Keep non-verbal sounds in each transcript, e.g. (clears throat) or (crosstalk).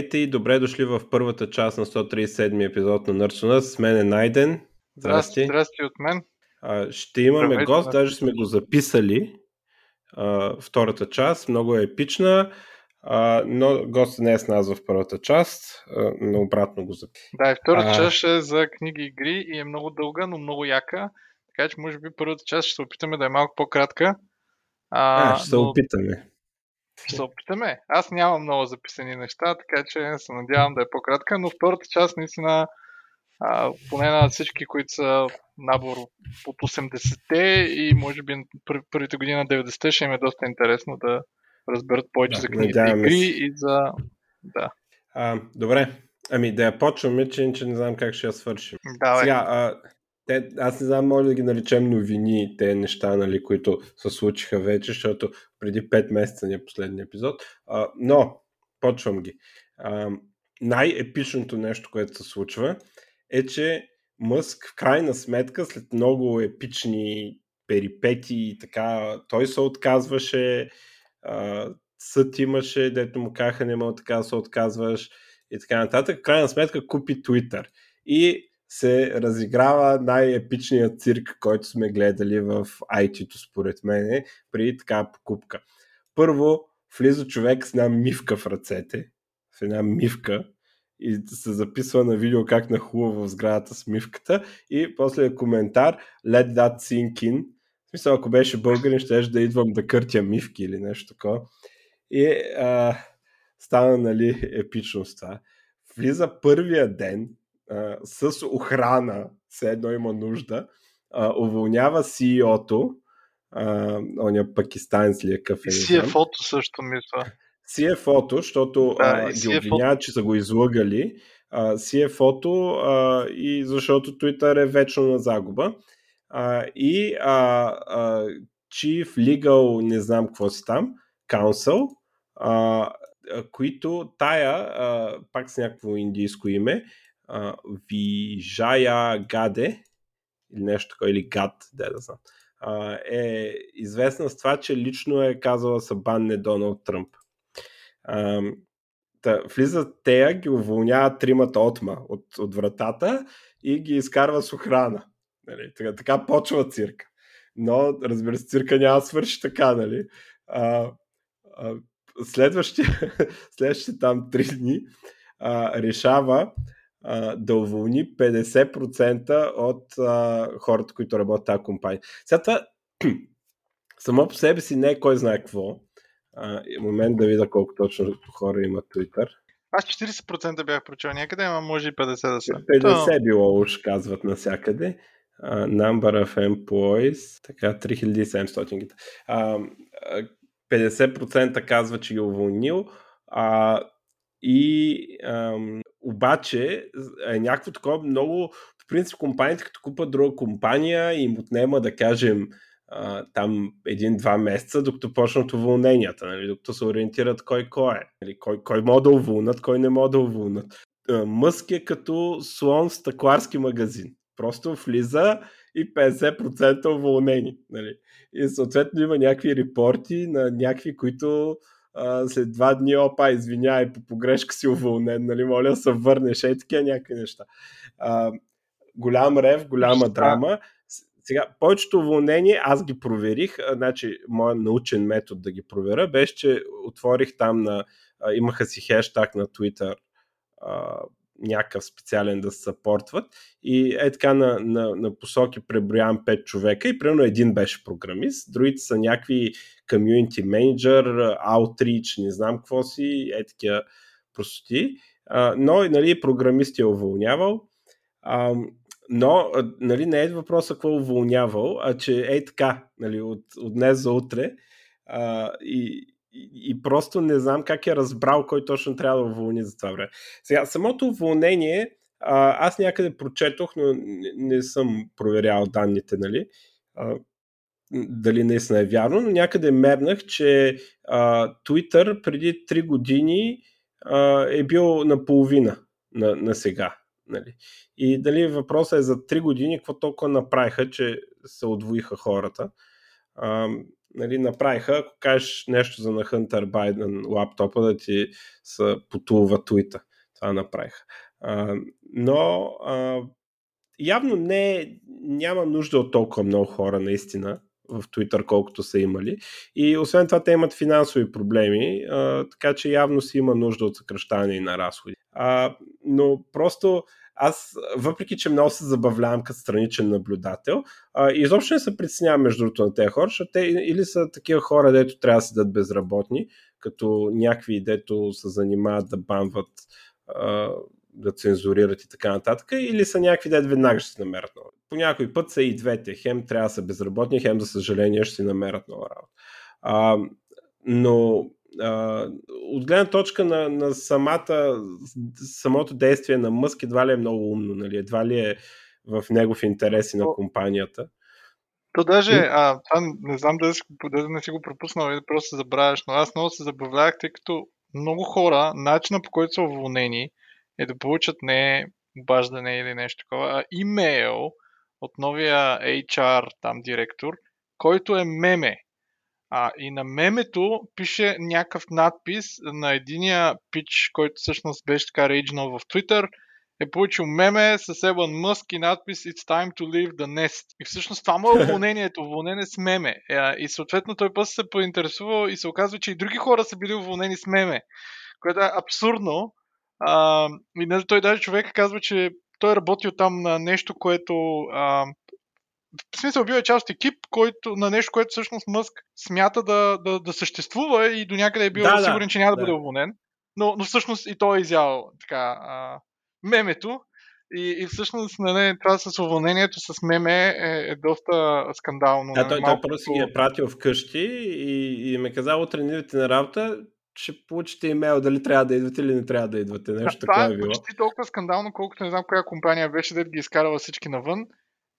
Здравейте и добре дошли в първата част на 137 епизод на Нърсона. С мен е Найден. Здрасти. Здрасти от мен. А, ще имаме Здравейте, гост, даже сме го записали. А, втората част, много е епична, а, но гост не е с нас в първата част, а, но обратно го записали. Да, и втората а... част е за книги и игри и е много дълга, но много яка. Така че може би първата част ще се опитаме да е малко по-кратка. А, а ще се но... опитаме. Ще се опитаме. Аз нямам много записани неща, така че се надявам да е по-кратка, но втората част наистина а, поне на всички, които са набор от 80-те и може би първите години на 90-те ще им е доста интересно да разберат повече да, за книгите игри и за... Да. А, добре, ами да я почваме, че, че не знам как ще я свършим. Давай. Сега, а, те, аз не знам, може да ги наречем новини, те неща, нали, които се случиха вече, защото преди 5 месеца ни е последния епизод. А, но, почвам ги. А, най-епичното нещо, което се случва, е, че Мъск в крайна сметка, след много епични перипети и така, той се отказваше, а, съд имаше, дето му каха, не мога така да се отказваш и така нататък. В крайна сметка купи Twitter. И се разиграва най-епичният цирк, който сме гледали в IT-то, според мен, при така покупка. Първо, влиза човек с една мивка в ръцете, с една мивка, и се записва на видео как нахува в сградата с мивката и после е коментар Let that sink in. В смисъл, ако беше българин, ще да идвам да къртя мивки или нещо такова. И а, стана нали, епично това. Влиза първия ден, а, с охрана, все едно има нужда, а, уволнява CEO-то, оня пакистанец ли е кафе? И CFO-то също мисля. CFO-то, защото да, а, ги обвиняват, че са го излъгали. А, CFO-то а, и защото Twitter е вечно на загуба. А, и а, а, Chief Legal, не знам какво си там, Council, а, които тая, а, пак с някакво индийско име, Вижая Гаде, или нещо такова, или Гад, да да знам, е известна с това, че лично е казала са банне Доналд Тръмп. А, да, влизат тея, ги уволняват тримата отма от, от вратата и ги изкарва с охрана. Нали? Така, така почва цирка. Но, разбира се, цирка няма да свърши така, нали? А, а, следващите, (laughs) следващите там три дни а, решава а, да уволни 50% от а, хората, които работят в тази компания. Сега това (clears throat) само по себе си не е кой знае какво. А, момент да видя колко точно хора имат Twitter. Аз 40% бях прочел някъде, ама може и 50 да са. 50 То... било уж, казват навсякъде. Uh, number of employees, така 3700. Uh, 50% казва, че ги е уволнил. Uh, и ам, обаче е някакво такова много, в принцип компаниите като купат друга компания им отнема да кажем там един-два месеца, докато почнат уволненията, нали, докато се ориентират кой кой е, нали, кой, кой може да уволнат, кой не може да уволнат. Мъск е като слон в стъкларски магазин. Просто влиза и 50% уволнени. Нали. И съответно има някакви репорти на някакви, които а, след два дни, опа, извинявай, по погрешка си уволнен, нали, моля да се върнеш, е такива някакви неща. А, голям рев, голяма драма. Сега, повечето уволнения аз ги проверих, значи, моят научен метод да ги проверя беше, че отворих там на, а, имаха си хештаг на Twitter, а, някакъв специален да се съпортват. И е така на, на, на посоки преброявам 5 човека и примерно един беше програмист, другите са някакви community manager, outreach, не знам какво си, е такива простоти, но нали, програмист е уволнявал, но нали, не е въпроса какво е уволнявал, а че е така, нали, от, от днес за утре а, и, и, просто не знам как е разбрал кой точно трябва да уволни за това време. Сега, самото уволнение, аз някъде прочетох, но не, съм проверял данните, нали, а, дали наистина е вярно, но някъде мернах, че Twitter преди 3 години е бил наполовина на, на сега. Нали. И дали въпросът е за 3 години, какво толкова направиха, че се отвоиха хората. Нали, направиха, ако кажеш нещо за на Хънтер Байден лаптопа, да ти се потулва твита. Това направиха. А, но а, явно не, няма нужда от толкова много хора, наистина, в Twitter, колкото са имали. И освен това, те имат финансови проблеми, а, така че явно си има нужда от съкръщане на разходи. А, но просто аз, въпреки че много се забавлявам като страничен наблюдател, а, изобщо не се притеснявам между другото на тези хора, защото те или са такива хора, дето трябва да седат безработни, като някакви, дето се занимават да банват а, да цензурират и така нататък, или са някакви дед веднага ще си намерят нова. По някой път са и двете. Хем трябва да са безработни, хем за съжаление ще си намерят нова работа. А, но от гледна точка на, на самата, самото действие на Мъск едва ли е много умно, нали? едва ли е в негов интереси на компанията. То даже, а, това не знам дали, дали не си го пропуснал или просто забравяш, но аз много се забавлявах, тъй като много хора, начина по който са уволнени, е да получат не обаждане или нещо такова, а имейл от новия HR там директор, който е меме. А, и на мемето пише някакъв надпис на единия пич, който всъщност беше така рейджнал в Twitter, е получил меме с Елон Мъск и надпис It's time to leave the nest. И всъщност това му е уволнението, уволнение с меме. Е, и съответно той после се поинтересувал и се оказва, че и други хора са били уволнени с меме. Което е абсурдно, а, и той даже човек казва, че той е работил там на нещо, което а, в смисъл бил е част от екип, който, на нещо, което всъщност Мъск смята да, да, да съществува и до някъде е бил да, сигурен, че няма да, да бъде уволнен. Но, но всъщност и той е изял така, а, мемето. И, и всъщност нали, това с уволнението с меме е, е доста скандално. Да, той, той просто ги е пратил вкъщи и, и ме казал, утре на работа, ще получите имейл дали трябва да идвате или не трябва да идвате. Нещо а, такова е било. почти толкова скандално, колкото не знам коя компания беше, да ги изкарала всички навън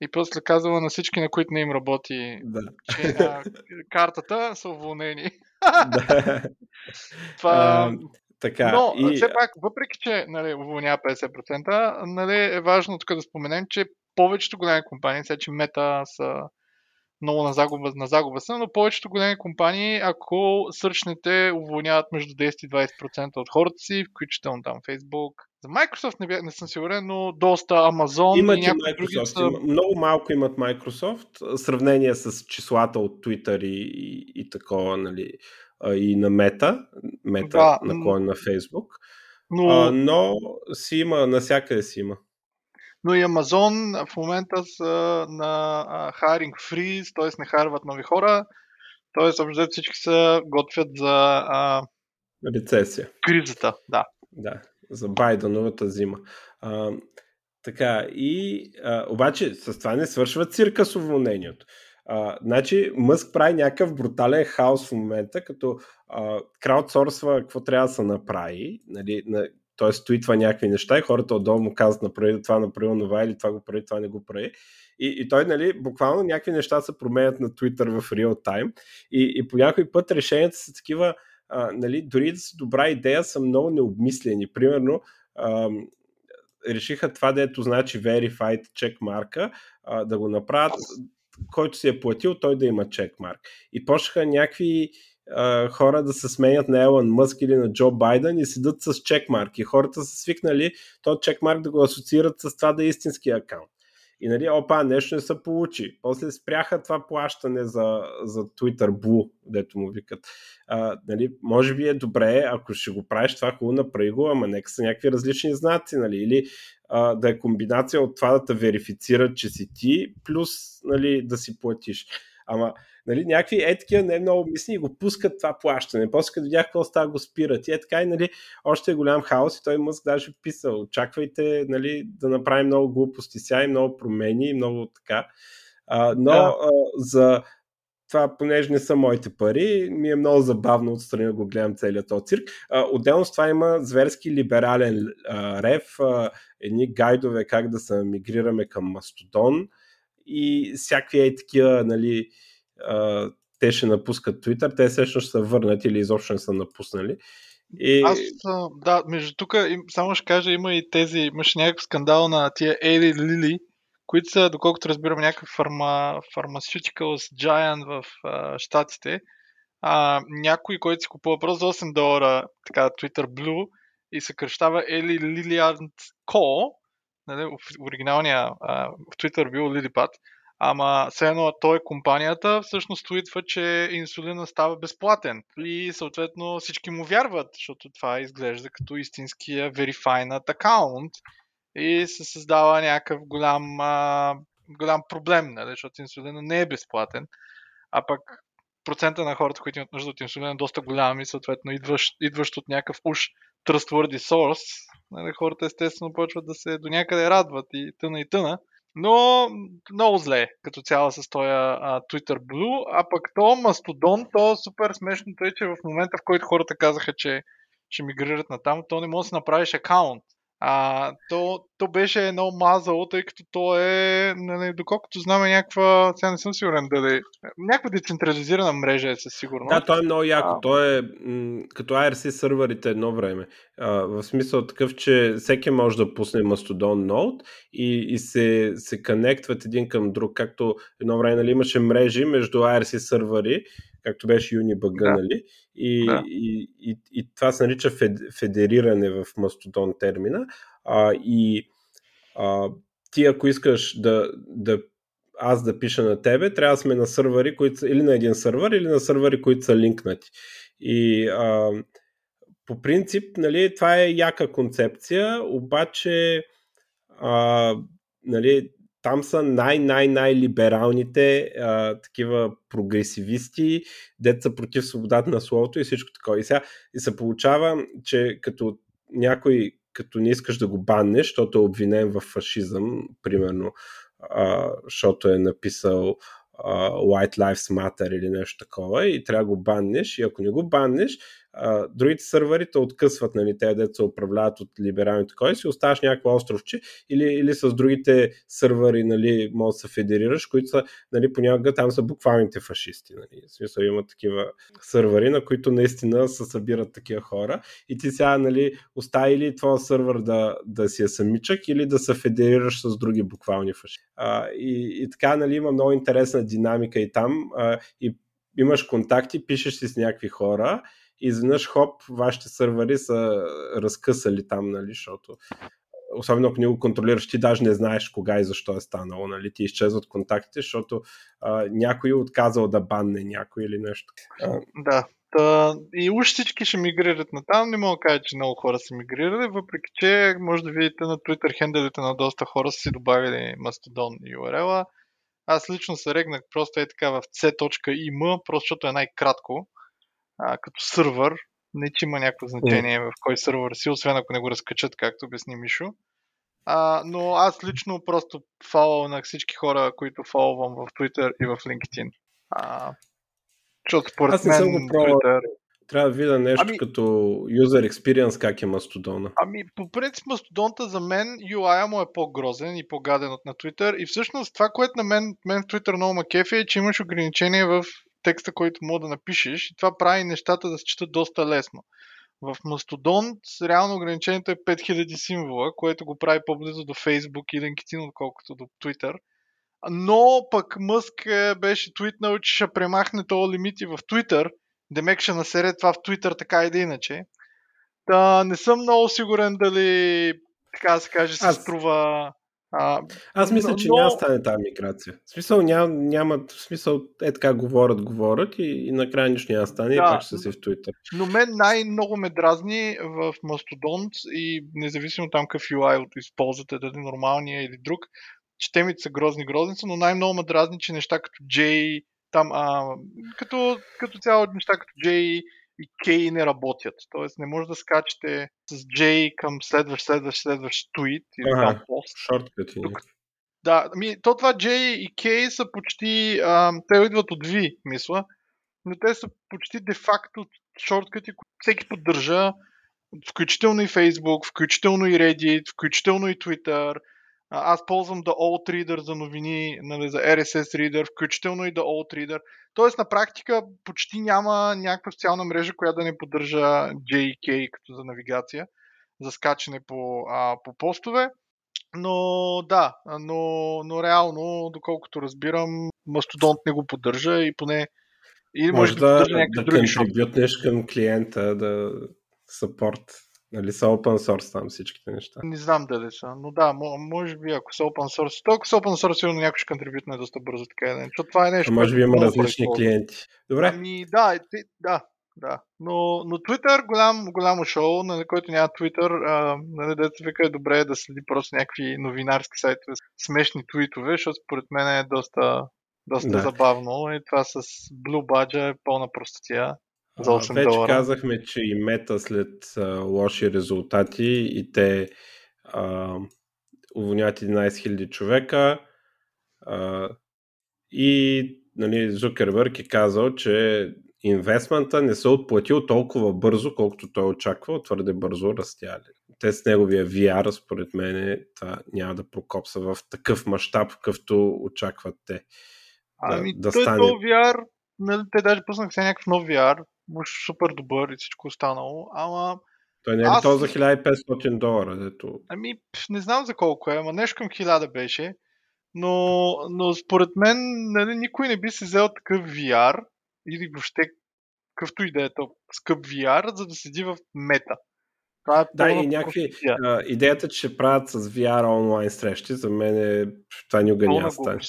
и после казала на всички, на които не им работи, да. че а, картата са уволнени. (laughs) Да. Това... А, така, Но и... все пак, въпреки че нали, уволнява 50%, нали, е важно тук да споменем, че повечето големи компании, сега че мета са много на загуба, на загуба са, но повечето големи компании, ако сръчнете, уволняват между 10 и 20% от хората си, включително там Facebook. За Microsoft не, не съм сигурен, но доста Amazon имат и някои други са... Много малко имат Microsoft, в сравнение с числата от Twitter и, и, и такова, нали, и на Meta, Meta да, на кой на Facebook. Но... А, но си има, насякъде си има. Но и Amazon в момента са на hiring freeze, т.е. не харват нови хора, т.е. общо всички се готвят за а... рецесия. Кризата, да. Да, за Байденовата зима. А, така, и а, обаче с това не свършва цирка с уволнението. А, значи Мъск прави някакъв брутален хаос в момента, като а, краудсорсва какво трябва да се направи, нали, на, т.е. твитва някакви неща и хората отдолу му казват направи това, направи това или това го прави, това не го прави. И, и той, нали, буквално някакви неща се променят на Twitter в реал тайм и, и по някой път решенията са такива, а, нали, дори да са добра идея, са много необмислени. Примерно, а, решиха това, дето значи verified checkmark, а, да го направят, който си е платил, той да има checkmark. И почнаха някакви хора да се сменят на Елон Мъск или на Джо Байден и седат с чекмарк. И хората са свикнали този чекмарк да го асоциират с това да е истински акаунт. И нали, опа, нещо не се получи. После спряха това плащане за, за Twitter Blue, дето му викат. А, нали, може би е добре, ако ще го правиш това, хубаво направи го, ама нека са някакви различни знаци, нали, или а, да е комбинация от това да те верифицират, че си ти, плюс нали, да си платиш. Ама нали, някакви е такива не много мисли и го пускат това плащане. После като видях какво става, го спират. И е така и нали, още е голям хаос и той Мъск даже писал. Очаквайте нали, да направим много глупости сега и много промени и много така. А, но да. а, за това, понеже не са моите пари, ми е много забавно отстрани да го гледам целият този цирк. А, отделно с това има зверски либерален а, рев, а, едни гайдове как да се мигрираме към Мастодон и всякакви е такива, нали, а, те ще напускат Twitter, те всъщност ще се върнат или изобщо не са напуснали. И... Аз, да, между тук, само ще кажа, има и тези, имаше някакъв скандал на тия Ели Лили, които са, доколкото разбирам, някакъв фарма, pharmaceuticals giant в а, Штатите. А, някой, който си купува просто 8 долара, така, Twitter Blue, и се кръщава Ели Лилиант Ко, нали, оригиналния а, в Twitter бил Лилипат, ама все едно той компанията, всъщност твитва, че инсулина става безплатен. И съответно всички му вярват, защото това изглежда като истинския verified аккаунт и се създава някакъв голям, а, голям проблем, нали, защото инсулина не е безплатен, а пък процента на хората, които имат нужда от инсулин е доста голям и съответно идващ, идващ от някакъв уж trustworthy source, нали, хората естествено почват да се до някъде радват и тъна и тъна. Но много зле като цяло с този Twitter Blue, а пък то Мастодон, то супер смешното е, че в момента в който хората казаха, че ще мигрират на там, то не може да си направиш акаунт. А, то, то беше едно мазало, тъй като то е, нали, доколкото знаме някаква, сега не съм сигурен дали, някаква децентрализирана мрежа е със сигурност. Да, то е много яко. А... То е м- като IRC сървърите едно време. А, в смисъл такъв, че всеки може да пусне Mastodon Node и, и се, се конектват един към друг, както едно време нали, имаше мрежи между IRC сървъри, както беше Unibug, да. нали? И, да. и, и, и това се нарича фед, федериране в Mastodon термина. А, и а, ти ако искаш да, да аз да пиша на тебе, трябва да сме на сървъри, които са или на един сървър, или на сървъри, които са линкнати. И а, по принцип, нали, това е яка концепция, обаче а, нали, там са най-най-най-либералните а, такива прогресивисти, деца против свободата на словото и всичко такова. И сега и се получава, че като някой, като не искаш да го баннеш, защото е обвинен в фашизъм, примерно, а, защото е написал White Lives Matter или нещо такова и трябва да го баннеш и ако не го баннеш, другите сървъри те откъсват, нали, те деца управляват от либералните кой си оставаш някакво островче или, или с другите сървъри, нали, може да се федерираш, които са, нали, понякога там са буквалните фашисти, нали, в смисъл има такива сървъри, на които наистина се събират такива хора и ти сега, нали, остави ли твоя сървър да, да си е самичък или да се федерираш с други буквални фашисти. А, и, и така, нали, има много интересна динамика и там а, и имаш контакти, пишеш си с някакви хора изведнъж хоп, вашите сървъри са разкъсали там, нали, защото особено ако не го контролираш, ти даже не знаеш кога и защо е станало, нали, ти изчезват контактите, защото а, някой е отказал да банне някой или нещо. А... Да, Та, и уж всички ще мигрират на там. Не мога да кажа, че много хора са мигрирали, въпреки че може да видите на Twitter хенделите на доста хора са си добавили Mastodon URL-а. Аз лично се регнах просто е така в c.im, просто защото е най-кратко а, като сървър. Не, че има някакво значение в кой сървър си, освен ако не го разкачат, както обясни Мишо. А, но аз лично просто на всички хора, които фолвам в Twitter и в LinkedIn. А, защото според аз не съм мен го Twitter... Трябва да видя нещо ами, като user experience, как е Мастодона. Ами, по принцип Мастодонта за мен UI му е по-грозен и по-гаден от на Twitter. И всъщност това, което на мен, мен в Twitter много ма кефи е, че имаш ограничение в текста, който мога да напишеш и това прави нещата да се четат доста лесно. В Mastodon реално ограничението е 5000 символа, което го прави по-близо до Facebook и LinkedIn, отколкото до Twitter. Но пък Мъск е, беше твитнал, че ще премахне този лимит и в Twitter. Демек ще насере това в Twitter така и да иначе. Та не съм много сигурен дали така да се каже, се Аз... струва а, Аз мисля, че но... няма стане тази миграция. В смисъл няма, няма в смисъл е така говорят, говорят и, и накрая нищо няма стане да, и пак ще се в Twitter. Но мен най-много ме дразни в Mastodon и независимо там какъв UI използвате, дали нормалния или друг, че темите са грозни, грозни са, но най-много ме дразни, че неща като J, там, а, като, като цяло неща като J, и K не работят. Тоест не може да скачате с J към следващ, следващ, следващ tweet или ага, там пост. Шорткати. Тук, да, ми, то това J и K са почти, а, те идват от V, мисля, но те са почти де-факто шорткати, които всеки поддържа, включително и Facebook, включително и Reddit, включително и Twitter, аз ползвам The Alt Reader за новини, нали, за RSS Reader, включително и The Alt Reader. Тоест на практика почти няма някаква социална мрежа, която да не поддържа JK като за навигация, за скачане по, а, по постове. Но да, но, но реално, доколкото разбирам, Мастодонт не го поддържа и поне или може, може да, да, да контрибютнеш към клиента да саппорт. Нали са open source там всичките неща? Не знам дали са, но да, може би ако са open source, толкова са open source, сигурно някой ще контрибютне доста бързо, така е. Защото това е нещо. А може би има различни клиенти. Добре. Ами да, да, да. Но, но Twitter, голям, голямо шоу, на който няма Twitter, а, нали, деца вика е добре да следи просто някакви новинарски сайтове, смешни твитове, защото според мен е доста, доста да. забавно. И това с Blue Badge е пълна простотия. За 8 Вече долара. казахме, че и мета след а, лоши резултати и те а, уволняват 11 000 човека а, и нали, Зукербърг е казал, че инвестмента не се отплатил толкова бързо, колкото той очаквал, твърде бързо растяли. Те с неговия VR, според мен, това няма да прокопса в такъв мащаб, какъвто очакват те. Ами, да, да той стане... VR, нали, те даже пуснаха се някакъв нов VR, може супер добър и всичко останало, ама... Той не е аз... то за 1500 долара, дето... Ами, не знам за колко е, ама нещо към 1000 беше. Но, но според мен нали, никой не би се взел такъв VR или въобще какъвто и да е то скъп VR, за да седи в мета. Това е да, и някакви. А, идеята, че правят с VR онлайн срещи, за мен е. Това ни огъня стане.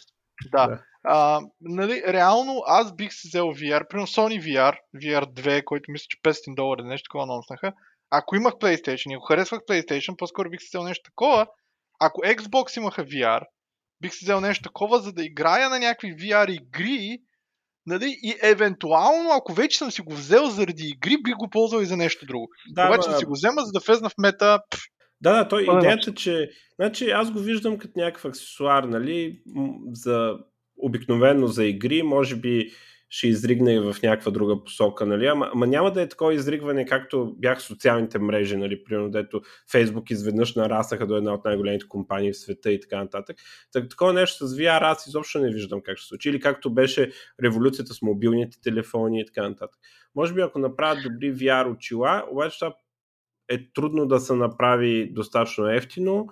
Да. да. А, нали, реално аз бих си взел VR, примерно Sony VR, VR 2, който мисля, че 500 долара нещо такова анонснаха. Ако имах PlayStation и ако харесвах PlayStation, по-скоро бих си взел нещо такова. Ако Xbox имаха VR, бих си взел нещо такова, за да играя на някакви VR игри, Нали? И евентуално, ако вече съм си го взел заради игри, би го ползвал и за нещо друго. Да, Обаче да си го взема, за да влезна в мета. Пф, да, да, той идеята, че значи, аз го виждам като някакъв аксесуар, нали, за обикновено за игри, може би ще изригне в някаква друга посока, нали? Ама, ама няма да е такова изригване, както бях социалните мрежи, нали? Примерно, дето Фейсбук изведнъж нараснаха до една от най-големите компании в света и така нататък. Так, такова нещо с VR аз изобщо не виждам как ще се случи. Или както беше революцията с мобилните телефони и така нататък. Може би ако направят добри VR очила, обаче това е трудно да се направи достатъчно ефтино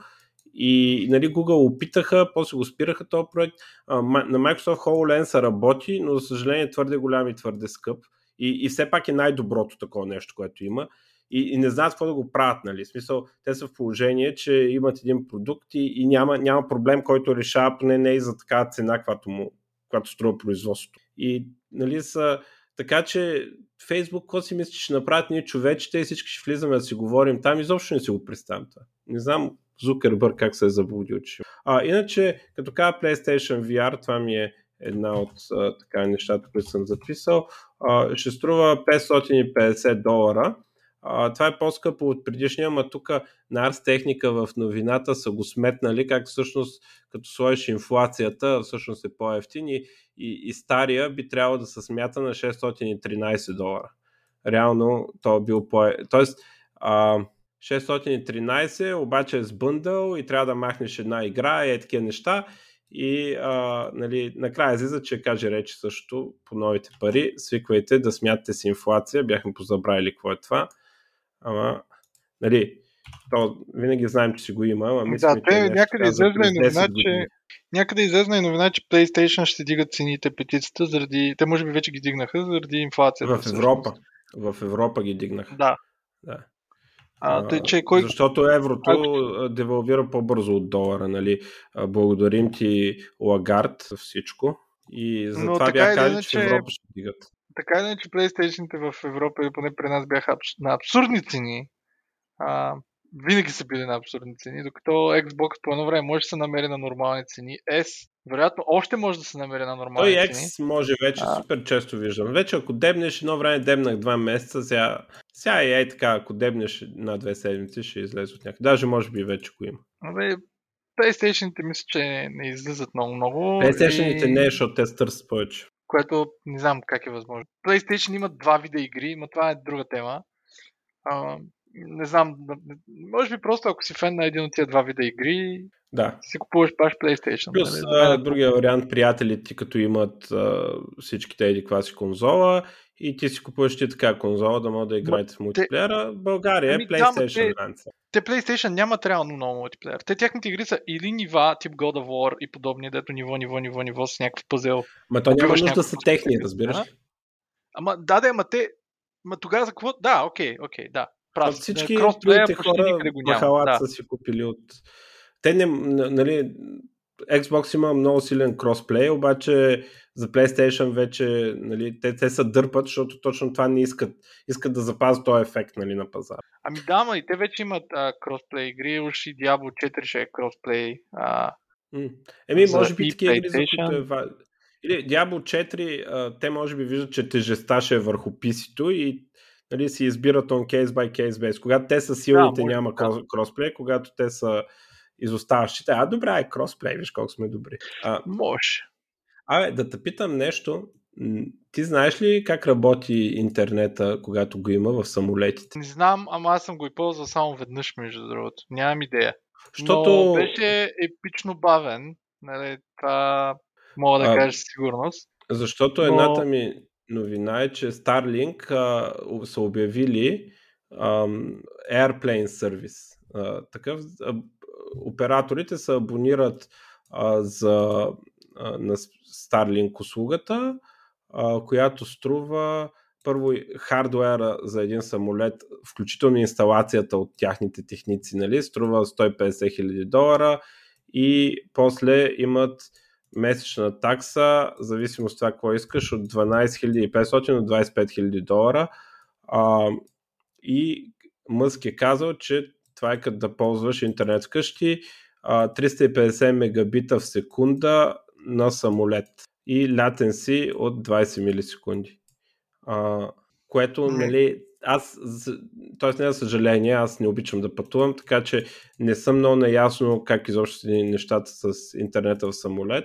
и нали, Google опитаха, после го спираха този проект. А, на Microsoft HoloLens работи, но за съжаление твърде голям и твърде скъп. И, и все пак е най-доброто такова нещо, което има. И, и не знаят какво да го правят. Нали? В смисъл, те са в положение, че имат един продукт и, и няма, няма проблем, който решава поне не и за такава цена, която, му, която струва производството. И нали, са, така че Фейсбук, какво си мислиш, ще направят ние човечите и всички ще влизаме да си говорим там, изобщо не си го представям това. Не знам Зукербърг как се е заблудил. Че... А, иначе, като каза PlayStation VR, това ми е една от а, така нещата, които съм записал, а, ще струва 550 долара. А, това е по-скъпо от предишния, ама тук на Арс Техника в новината са го сметнали, как всъщност като сложиш инфлацията, всъщност е по-ефтин и, и, и стария би трябвало да се смята на 613 долара. Реално то е бил по... Тоест, а, 613, обаче е с бъндъл и трябва да махнеш една игра и е такива неща. И а, нали, накрая излиза, че каже речи също по новите пари. Свиквайте да смятате с инфлация. Бяхме позабравили какво е това. Ама, нали, то винаги знаем, че си го има. Ама мисля, да, те някъде излезна и новина, че някъде излезна и новина, че PlayStation ще дигат цените петицата, заради... Те може би вече ги дигнаха заради инфлацията. В Европа. В Европа ги дигнаха. Да. да. А, тъй, че кой... Защото еврото а... девалвира по-бързо от долара, нали? Благодарим ти Лагард за всичко. И затова бях казали, че в Европа ще дигат. Така или че PlayStation в Европа или поне при нас бяха на абсурдни цени. А, винаги са били на абсурдни цени, докато Xbox по едно време може да се намери на нормални цени. S, вероятно, още може да се намери на нормални Той цени. X може вече, а... супер често виждам. Вече ако дебнеш едно време, дебнах два месеца, сега, сега е, е така, ако дебнеш на две седмици, ще излезе от някъде. Даже може би вече го има. Абе, PlayStation-ите мисля, че не, не излизат много много. PlayStation-ите и... не, защото те търсят повече. Което не знам как е възможно. PlayStation има два вида игри, но това е друга тема. А, не знам, може би просто ако си фен на един от тия два вида игри, да. си купуваш баш PlayStation. Плюс нали? а, другия вариант, приятелите ти като имат а, всичките еди си конзола и ти си купуваш ти така конзола да могат да играете в мултиплеера. България е ами, PlayStation да, те, те PlayStation нямат реално много мултиплеер. Те тяхните игри са или нива, тип God of War и подобни, дето ниво, ниво, ниво, ниво с някакъв пъзел. Ма то няма нужда да са техни, разбираш? Ама да, да, ама те, Ма тогава за какво? Да, окей, окей, да. Прав. Всички другите хора махалат да. са си купили от... Те не, нали, Xbox има много силен кросплей, обаче за PlayStation вече нали, те, те са дърпат, защото точно това не искат. Искат да запазят този ефект нали, на пазара. Ами да, ма и те вече имат а, кросплей игри, уж и Diablo 4 ще е кросплей. А, Еми, може би такива игри, за които е важно. Или Diablo 4, а, те може би виждат, че тежестта ще е върху PC-то и нали, си избират on case by case base. Когато те са силните, да, няма да. кросплей, когато те са изоставащите. А, добре, е кросплей, виж колко сме добри. А, може. Абе, да те питам нещо. Ти знаеш ли как работи интернета, когато го има в самолетите? Не знам, ама аз съм го и ползвал само веднъж, между другото. Нямам идея. Защото... Но беше епично бавен. Нали, това мога да а, кажа сигурност. Защото но... едната ми новина е, че Starlink а, са обявили а, Airplane Service. А, такъв, а, операторите се абонират а, за, а, на Starlink услугата, а, която струва първо хардуера за един самолет, включително инсталацията от тяхните техници, нали, струва 150 хиляди долара и после имат месечна такса, зависимост от това какво искаш, от 12 500 до 25 000 долара. А, и Мъск е казал, че това е като да ползваш интернет вкъщи, а, 350 мегабита в секунда на самолет и latency от 20 милисекунди. А, което, нали, аз, т.е. не за съжаление, аз не обичам да пътувам, така че не съм много наясно как изобщо нещата с интернета в самолет,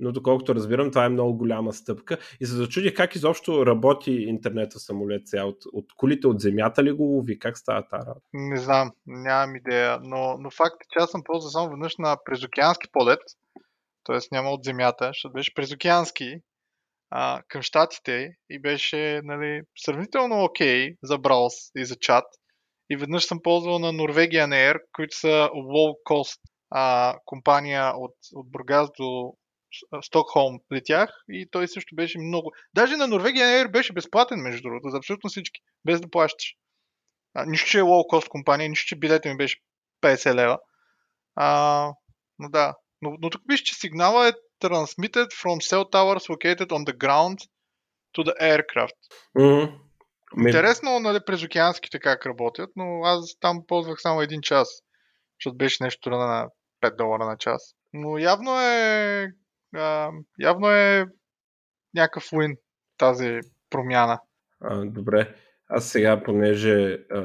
но доколкото разбирам, това е много голяма стъпка. И се зачудих как изобщо работи интернета в самолет сега. От, от кулите от земята ли го лови? Как става тази работа? Не знам, нямам идея, но, но факт е, че аз съм ползвал само веднъж на презокеански полет, т.е. няма от земята, защото беше презокеански а, към щатите и беше нали, сравнително окей okay за браус и за чат. И веднъж съм ползвал на Norwegian Air, които са low cost а, компания от, от Бургас до Стокхолм летях и той също беше много... Даже на Norwegian Air беше безплатен, между другото, за абсолютно всички, без да плащаш. А, нищо, че е cost компания, нищо, че билета ми беше 50 лева. А, но да. Но, но тук виж, че сигнала е transmitted from cell towers located on the ground to the aircraft. Mm-hmm. Интересно, нали, през океанските как работят, но аз там ползвах само един час, защото беше нещо на 5 долара на час. Но явно е, а, явно е някакъв win тази промяна. А, добре. Аз сега, понеже а,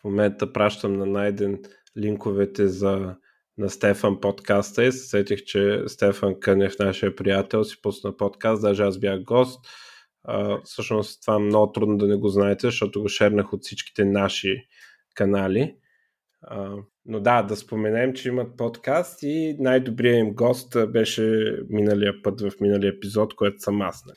в момента пращам на Найден линковете за на Стефан подкаста и се сетих, че Стефан Кънев, нашия приятел, си пусна подкаст, даже аз бях гост. А, всъщност това е много трудно да не го знаете, защото го шернах от всичките наши канали. А, но да, да споменем, че имат подкаст и най-добрият им гост беше миналия път в миналия епизод, което съм аз. (laughs)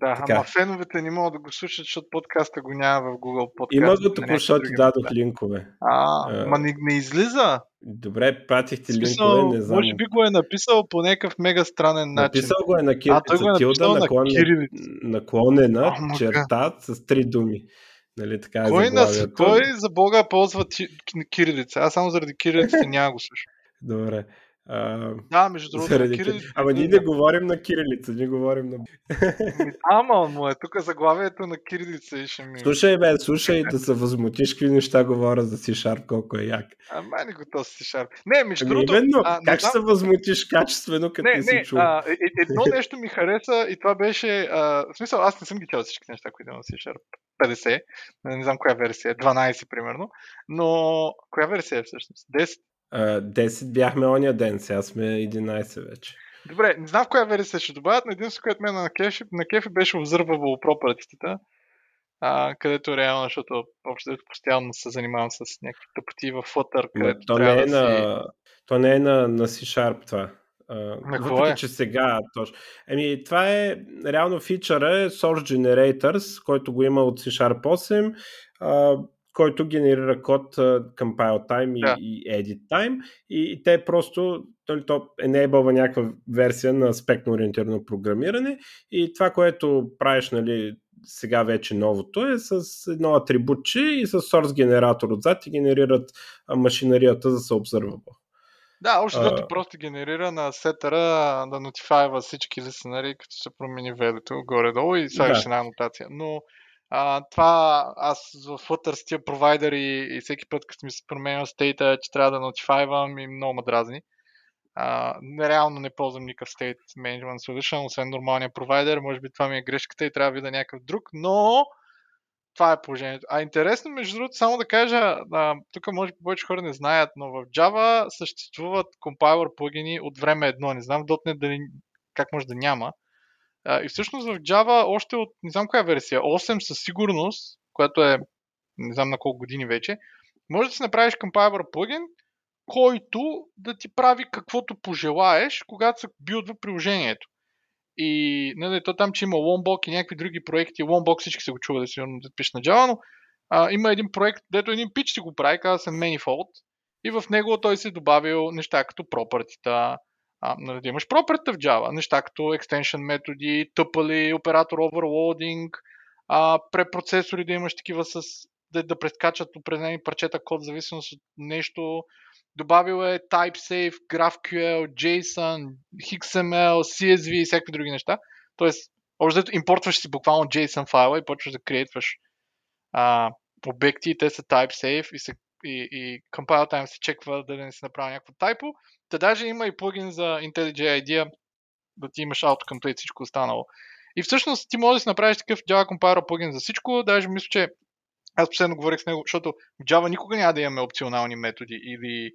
Да, така. ама феновете не могат да го слушат, защото подкаста го няма в Google Podcast. Има го тук, защото дадох линкове. А, а, ма не, не излиза. Добре, пратихте линкове, не знам. Може би го е написал по някакъв мега странен начин. Написал го е на кирилица, е наклонена, наклонена черта с три думи. Нали, така е кой, нас, кой за Бога ползва кирилица? Аз само заради кирилицата (laughs) няма го слушам. Добре. А, да, между другото. Заради... Кирилица... Ама ние не говорим на кирилица, ние говорим на... Ама, му е тук заглавието на кирилица и ще ми... Слушай, бе, слушай да се възмутиш какви неща говоря за C-Sharp, колко е як. Ама не го то C-Sharp. Не, между ами, другото... Именно, а, как ще се възмутиш качествено, като не, не, си чул? А, е, е, едно (laughs) нещо ми хареса и това беше... А, в смисъл, аз не съм ги чел всички неща, които имам C-Sharp. 50, не знам коя версия, 12 примерно, но коя версия е всъщност? 10? 10 бяхме ония ден, сега сме 11 вече. Добре, не знам в коя версия ще добавят, но единството, което мен на кефи, на кефи беше observable property а, където реално, защото общо постоянно се занимавам с някакви тъпоти в Flutter, където то не, е да на, си... то не е на, на C-Sharp това. На въпреки, е? че сега точно. Еми, това е реално фичъра е Source Generators, който го има от C-Sharp 8, а, който генерира код compile time да. и, и edit time и, и те просто нали, то enable някаква версия на спектно ориентирано програмиране и това, което правиш нали, сега вече новото е с едно атрибутче и с source генератор отзад и генерират машинарията за да observable. Да, още uh, просто генерира на сетъра да нотифайва всички лиснери, като се промени велето горе-долу и слагаш да. една анотация. Но а, това аз в Flutter с тия провайдери и всеки път, като ми се променя стейта, че трябва да нотифайвам и много ме дразни. Uh, нереално не ползвам никакъв State Management Solution, освен нормалния провайдер. Може би това ми е грешката и трябва да видя някакъв друг, но това е положението. А интересно, между другото, само да кажа, а, тук може би повече хора не знаят, но в Java съществуват компайлър плагини от време едно. Не знам .NET дали, как може да няма. И всъщност в Java още от, не знам коя версия, 8 със сигурност, която е, не знам на колко години вече, може да си направиш компайлър плагин, който да ти прави каквото пожелаеш, когато се билдва приложението. И нали, то там, че има Lombok и някакви други проекти. Lombok всички се го чува да си да пише на Java, но а, има един проект, дето един пич си го прави, казва се Manifold. И в него той си е добавил неща като пропъртита, а, нали, да имаш пропъртита в Java, неща като extension методи, тъпали, оператор overloading, а, препроцесори да имаш такива с да, да прескачат определени парчета код в зависимост от нещо, Добавил е TypeSafe, GraphQL, JSON, XML, CSV и всякакви други неща. Тоест, общо импортваш си буквално JSON файла и почваш да креатваш а, обекти те са TypeSafe и, се, и, и compile time се чеква да не се направи някакво тайпо. Та даже има и плагин за IntelliJ IDEA да ти имаш autocomplete всичко останало. И всъщност ти можеш да си направиш такъв Java Compiler плагин за всичко. Даже мисля, че аз последно говорих с него, защото в Java никога няма да имаме опционални методи или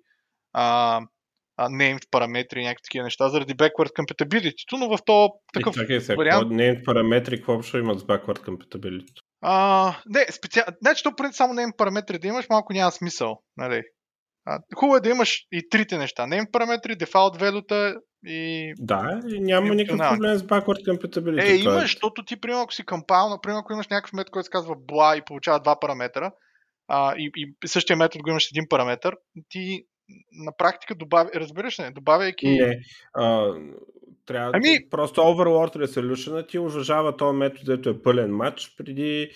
а, а, named параметри и някакви такива неща, заради backward compatibility, но в то такъв и, чакай сега, вариант... named параметри, какво ще имат с backward compatibility? А, не, специално. Значи, то преди само name параметри да имаш, малко няма смисъл. Нали? А, хубаво е да имаш и трите неща. Name параметри, default value и... Да, и няма никакъв проблем с backward compatibility. Е, имаш, е. защото ти, примерно, ако си компайл, например, ако имаш някакъв метод, който се казва bla и получава два параметра, а, и, и същия метод го имаш един параметр, ти на практика добавя, разбираш ли, добавяйки... Не, а, трябва ами... просто Overlord Resolution ти уважава този метод, който е пълен матч, преди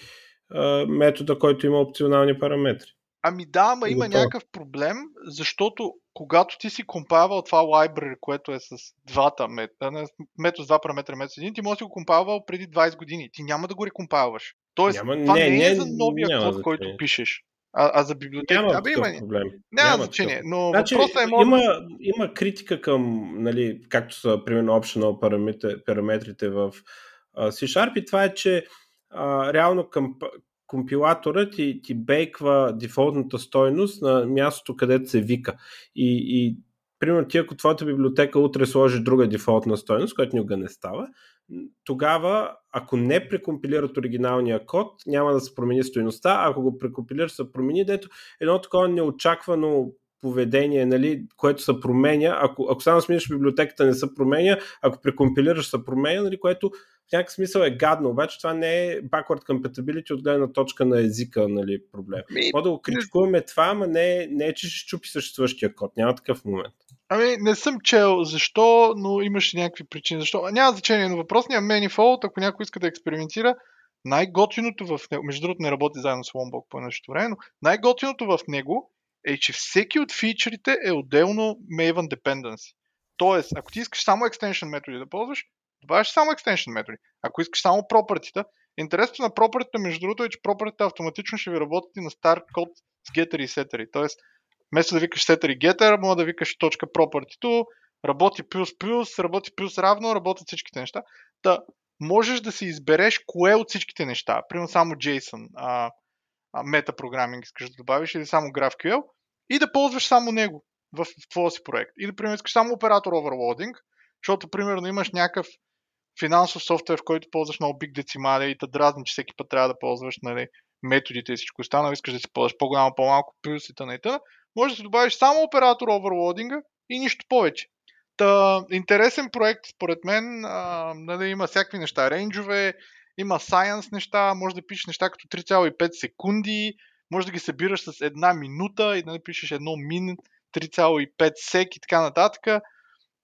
а, метода, който има опционални параметри. Ами да, ама има някакъв проблем, защото когато ти си компавал това library, което е с двата метода, метод с два параметра, метод с един, ти можеш да го компавал преди 20 години. Ти няма да го рекомпаваш. Тоест, няма, това не, не е за новия код, който пишеш. А, а за библиотека? Няма Абе, има, проблем. Няма, няма значение, но значи, въпросът е... Може... Има, има критика към, нали, както са, примерно, optional параметри, параметрите в uh, C-Sharp и това е, че uh, реално към, компилаторът ти, ти бейква дефолтната стойност на мястото, където се вика. И, и примерно ти, ако твоята библиотека утре сложи друга дефолтна стойност, която никога не става, тогава, ако не прекомпилират оригиналния код, няма да се промени стоеността, ако го прекомпилират, се промени, дето едно такова неочаквано поведение, нали, което се променя, ако, ако само смениш библиотеката не се променя, ако прекомпилираш се променя, нали, което в някакъв смисъл е гадно, обаче това не е backward compatibility от гледна точка на езика нали, проблем. Може да го критикуваме това, ама не, не е, че ще чупи съществуващия код. Няма такъв момент. Ами, не съм чел защо, но имаше някакви причини. Защо? Няма значение, но въпросният Manifold, ако някой иска да експериментира, най-готиното в него, между другото не работи заедно с Lombok по нещо време, но най-готиното в него е, че всеки от фичерите е отделно Maven Dependency. Тоест, ако ти искаш само extension методи да ползваш, добавяш само extension методи. Ако искаш само property интересното на property между другото е, че property автоматично ще ви работят и на стар код с getter и setter. Тоест, вместо да викаш setter и getter, може да викаш точка property работи плюс плюс, работи плюс равно, работят всичките неща. Та, можеш да си избереш кое от всичките неща. Примерно само JSON, а, а, метапрограминг искаш да добавиш или само GraphQL и да ползваш само него в, в твоя си проект. Или, примерно, искаш само оператор overloading, защото, примерно, имаш някакъв финансов софтуер, в който ползваш много биг децимали и те дразни, че всеки път трябва да ползваш нали, методите и всичко останало, искаш да си ползваш по-голямо, по-малко, плюс и т.н. Може да добавиш само оператор оверлодинга и нищо повече. Та, интересен проект, според мен. А, нали, има всякакви неща, рейнджове, има science неща, може да пишеш неща като 3,5 секунди, може да ги събираш с една минута и да напишеш едно мин, 3,5 сек и така нататък.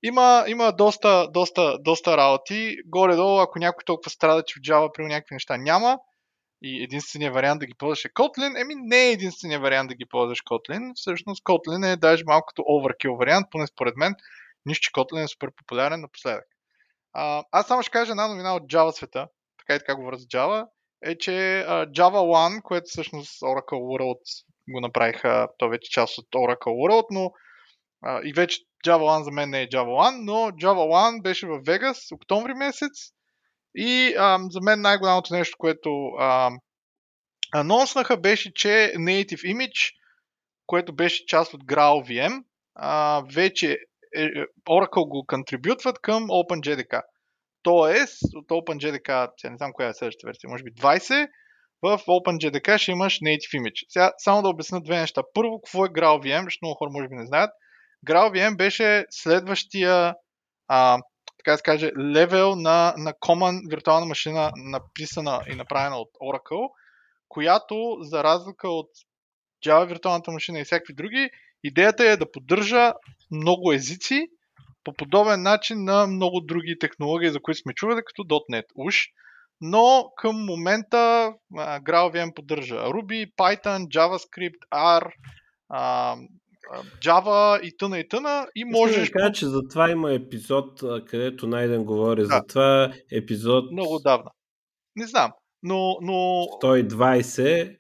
Има, има доста, доста, доста работи. Горе-долу, ако някой толкова страда, че в Java при някакви неща няма, и единственият вариант да ги ползваш е Kotlin, еми не е единственият вариант да ги ползваш Kotlin. Всъщност Kotlin е даже малко като overkill вариант, поне според мен. Нищо, че Kotlin е супер популярен напоследък. А, аз само ще кажа една новина от Java света, така и така говоря за Java, е, че Java 1, което всъщност Oracle World го направиха, то вече част от Oracle World, но а, и вече Java 1 за мен не е Java 1, но Java 1 беше в Vegas октомври месец и а, за мен най-голямото нещо, което а, анонснаха беше, че Native Image, което беше част от GraalVM, а, вече е, е, Oracle го контрибютват към OpenJDK. Тоест, от OpenJDK, сега не знам коя е следващата версия, може би 20, в OpenJDK ще имаш Native Image. Сега, само да обясня две неща. Първо, какво е GraalVM, защото много хора може би не знаят. GraalVM беше следващия, а, така да каже, левел на, на Common виртуална машина, написана и направена от Oracle, която, за разлика от Java виртуалната машина и всякакви други, идеята е да поддържа много езици по подобен начин на много други технологии, за които сме чували, като .NET уж. Но към момента GraalVM поддържа Ruby, Python, JavaScript, R, Java и тъна и тъна и можеш... Да кажа, че за това има епизод, където Найден говори да. за това. Епизод... Много давна. Не знам, но... но... 120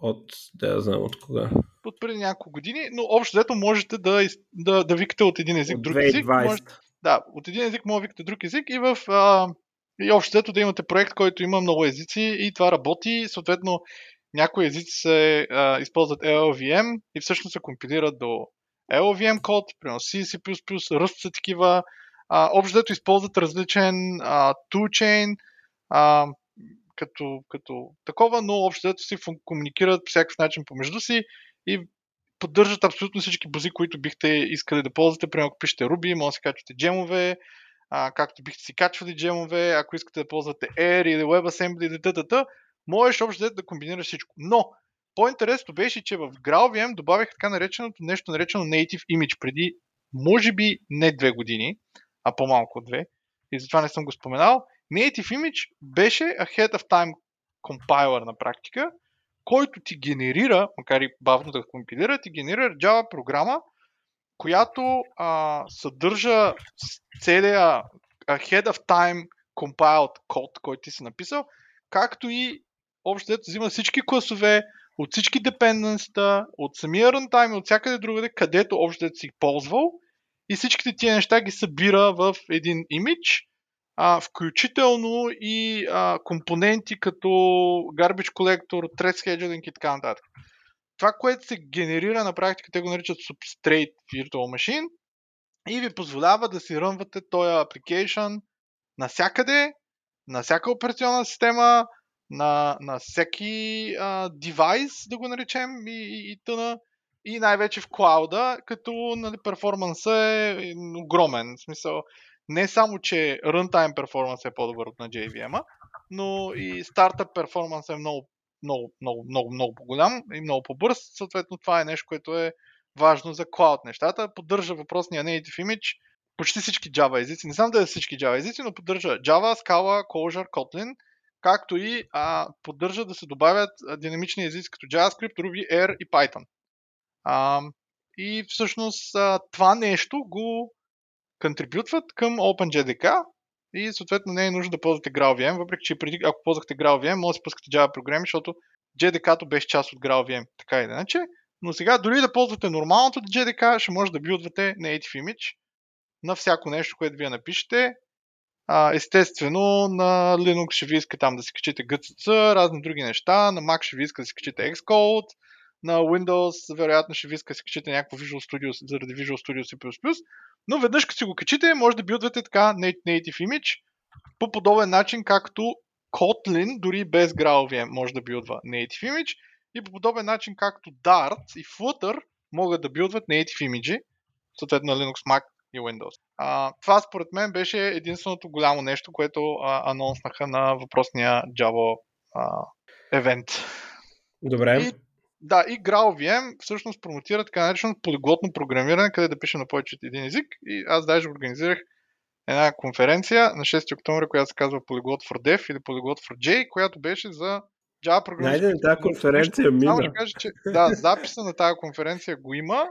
от... Да, знам от кога. От преди няколко години, но общо взето можете да, да, да викате от един език от друг 2020. език. Можете, да, от един език може да викате друг език и в... А, и общо взето да имате проект, който има много езици и това работи. Съответно, някои езици се а, използват LLVM и всъщност се компилират до LLVM код, примерно C, C++, Rust са такива. А, общо дето използват различен а, toolchain, а, като, като такова, но общо дето си комуникират по всякакъв начин помежду си и поддържат абсолютно всички бази, които бихте искали да ползвате. Примерно, ако пишете Ruby, може да си качвате джемове, а, както бихте си качвали джемове, ако искате да ползвате Air или WebAssembly или т.т можеш общо да комбинираш всичко. Но по-интересното беше, че в GraalVM добавих така нареченото нещо наречено Native Image преди, може би не две години, а по-малко от две. И затова не съм го споменал. Native Image беше Ahead of Time компайлър на практика, който ти генерира, макар и бавно да компилира, ти генерира Java програма, която а, съдържа целия Ahead of Time compiled код, който ти си написал, както и общо взето взима всички класове, от всички депенденста, от самия runtime и от всякъде другаде, където общо си ползвал и всичките тия неща ги събира в един имидж, а, включително и а, компоненти като garbage collector, thread scheduling и така нататък. Това, което се генерира на практика, те го наричат Substrate Virtual Machine и ви позволява да си рънвате този application навсякъде, на всяка операционна система, на, на всеки а, девайс, да го наречем, и, и, и тъна, и най-вече в клауда, като нали, перформанса е огромен. В смисъл, не само, че runtime перформанс е по-добър от на JVM, но и стартъп перформанс е много, много, много, много, много по-голям и много по-бърз. Съответно, това е нещо, което е важно за клауд нещата. Поддържа въпросния native image почти всички Java езици. Не знам да е всички Java езици, но поддържа Java, Scala, Clojure, Kotlin – както и а, поддържа да се добавят динамични езици като JavaScript, Ruby, R и Python. А, и всъщност а, това нещо го контрибютват към OpenJDK и съответно не е нужно да ползвате GraalVM, въпреки че преди, ако ползвахте GraalVM, може да си пускате Java програми, защото JDK-то беше част от GraalVM, така и иначе. Но сега дори да ползвате нормалното JDK, ще може да билдвате Native Image на всяко нещо, което вие напишете а, естествено, на Linux ще ви иска там да си качите GCC, разни други неща, на Mac ще ви иска да си качите Xcode, на Windows вероятно ще ви иска да си качите някакво Visual Studio заради Visual Studio C++, но веднъж като си го качите, може да билдвате така Native Image по подобен начин, както Kotlin, дори без GraalVM, може да билдва Native Image. И по подобен начин, както Dart и Flutter могат да билдват Native Image, съответно на Linux, Mac и Windows. А, това според мен беше единственото голямо нещо, което а, анонснаха на въпросния Java а, евент. Добре. И, да, и GraalVM всъщност промотира така наречено полиглотно програмиране, къде да пише на повече от един език. И аз даже организирах една конференция на 6 октомври, която се казва Polyglot for Dev или Polyglot for J, която беше за Java програмиране. Найде тази конференция мина. Само ще кажа, че да, записа на тази конференция го има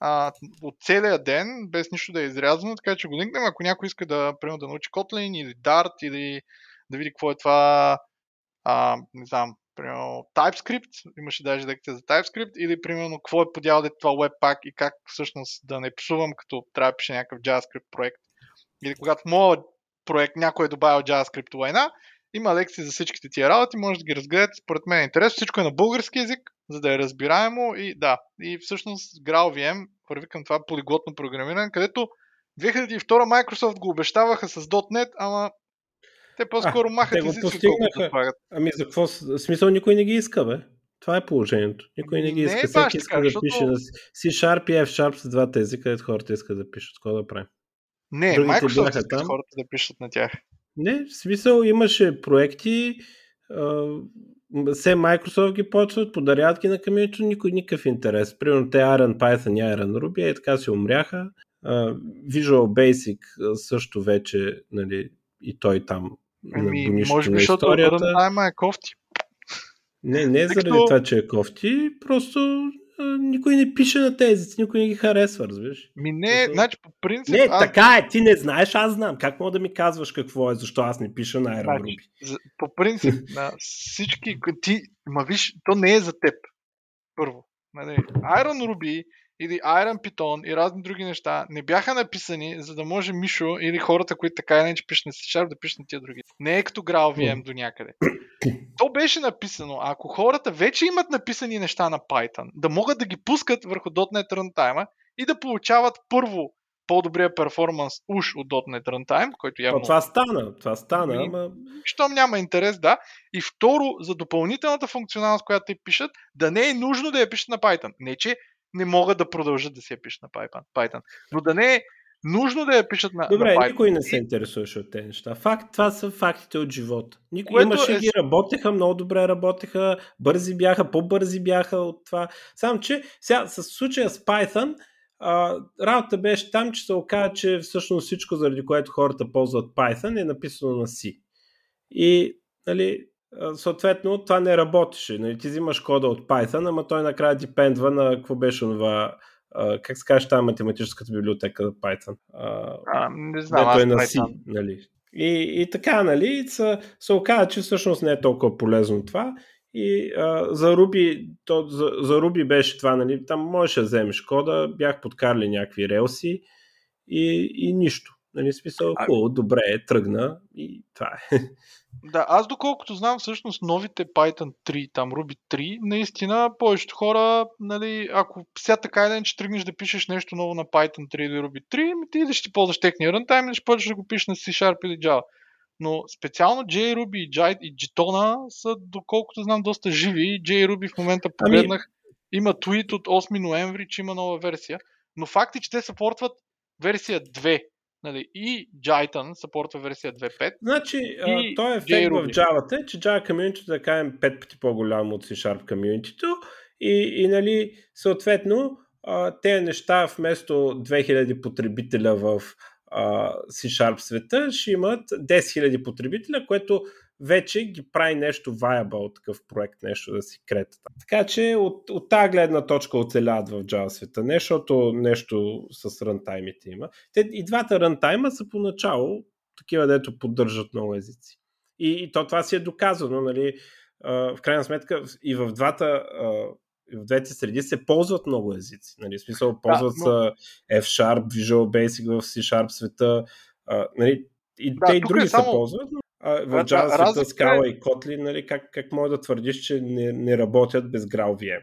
а, от целия ден, без нищо да е изрязано, така че го линкнем, ако някой иска да, примерно, да научи Kotlin или Dart или да види какво е това, а, не знам, примерно TypeScript, имаше даже лекция за TypeScript, или примерно какво е подял това Webpack и как всъщност да не псувам, като трябва да пише някакъв JavaScript проект. Или когато моят проект някой е добавил JavaScript лайна, има лекции за всичките тия работи, може да ги разгледате. Според мен е интересно. Всичко е на български язик, за да е разбираемо и да. И всъщност GraalVM върви към това полиглотно програмиране, където 2002 Microsoft го обещаваха с .NET, ама те по-скоро а, махат те го постигнаха. Ами за какво? Смисъл никой не ги иска, бе. Това е положението. Никой не ги иска. Не Всеки иска да защото... пише на C-Sharp и F-Sharp с двата езика, където хората искат да пишат. Какво да правим? Не, Другите Microsoft искат там. хората да пишат на тях. Не, в смисъл имаше проекти, все Microsoft ги почват, подаряват ги на камионито, никой никакъв интерес. Примерно те Iron Python и Iron Ruby и така си умряха. Visual Basic също вече, нали, и той там Ами, може би, защото runtime е кофти. Не, не заради като... това, че е кофти, просто никой не пише на тези, никой не ги харесва, разбираш? Ми не, Защото... значи по принцип... Не, аз... така е, ти не знаеш, аз знам. Как мога да ми казваш какво е, защо аз не пиша на значи, Ruby? По принцип, (laughs) на всички... Ти, ма виж, то не е за теб. Първо. Нали, Iron Ruby или Iron Python и разни други неща не бяха написани, за да може Мишо или хората, които така иначе пишат на C-Sharp, да пишат на тия други. Не е като GraalVM mm. до някъде. То беше написано, ако хората вече имат написани неща на Python, да могат да ги пускат върху .NET Runtime и да получават първо по-добрия перформанс уж от .NET Runtime, който явно... Но това стана, това стана, ами, ама... Щом няма интерес, да. И второ, за допълнителната функционалност, която те пишат, да не е нужно да я пишат на Python. Не, че не могат да продължат да си я пишат на Python. Но да не е нужно да я пишат на Добре, на Python. никой не се интересуваше от тези неща. Факт, това са фактите от живота. Никой имаше е... ги, работеха, много добре работеха, бързи бяха, по-бързи бяха от това. Само, че сега с случая с Python, а, работа беше там, че се оказа, че всъщност всичко, заради което хората ползват Python, е написано на C. И, нали, съответно това не работеше. Нали, ти взимаш кода от Python, ама той накрая депендва на какво беше това как се каже тази математическата библиотека за Python? А, не знам, аз е на C, нали? И, и така, нали, се, се оказа, че всъщност не е толкова полезно това. И а, за, Ruby, то, за, за Ruby беше това, нали, там можеш да вземеш кода, бях подкарали някакви релси и, и нищо. Нали, смисъл, хубаво, добре, тръгна и това е. (laughs) Да, аз доколкото знам всъщност новите Python 3, там Ruby 3, наистина повечето хора, нали, ако сега така или че тръгнеш да пишеш нещо ново на Python 3 или Ruby 3, ми ти идеш ще ползваш техния runtime или ще почнеш да го пишеш на C-Sharp или Java. Но специално JRuby и, Jit и Jitona са, доколкото знам, доста живи. JRuby в момента ами- погледнах, ами... има твит от 8 ноември, че има нова версия. Но факт е, че те съпортват версия 2 Нали, и Jython съпортва версия 2.5. Значи, и той е ефект в Java, че Java комьюнитито да кажем 5 пъти по-голямо от C-Sharp комьюнитито и, и нали, съответно тези неща вместо 2000 потребителя в C-Sharp света ще имат 10 000 потребителя, което вече ги прави нещо viable такъв проект, нещо да си крета. Така че от, от тази гледна точка оцеляват в Java света, не защото нещо с рънтаймите има. Те и двата рънтайма са поначало такива, дето поддържат много езици. И, и то това си е доказано, нали, в крайна сметка и в двата в двете среди се ползват много езици. Нали, в смисъл, ползват да, но... F-Sharp, Visual Basic в C-Sharp света. А, нали, и да, те и други е само... се ползват, но в Java света Scala и Kotlin, нали, как, как може да твърдиш, че не, не работят без GraalVM?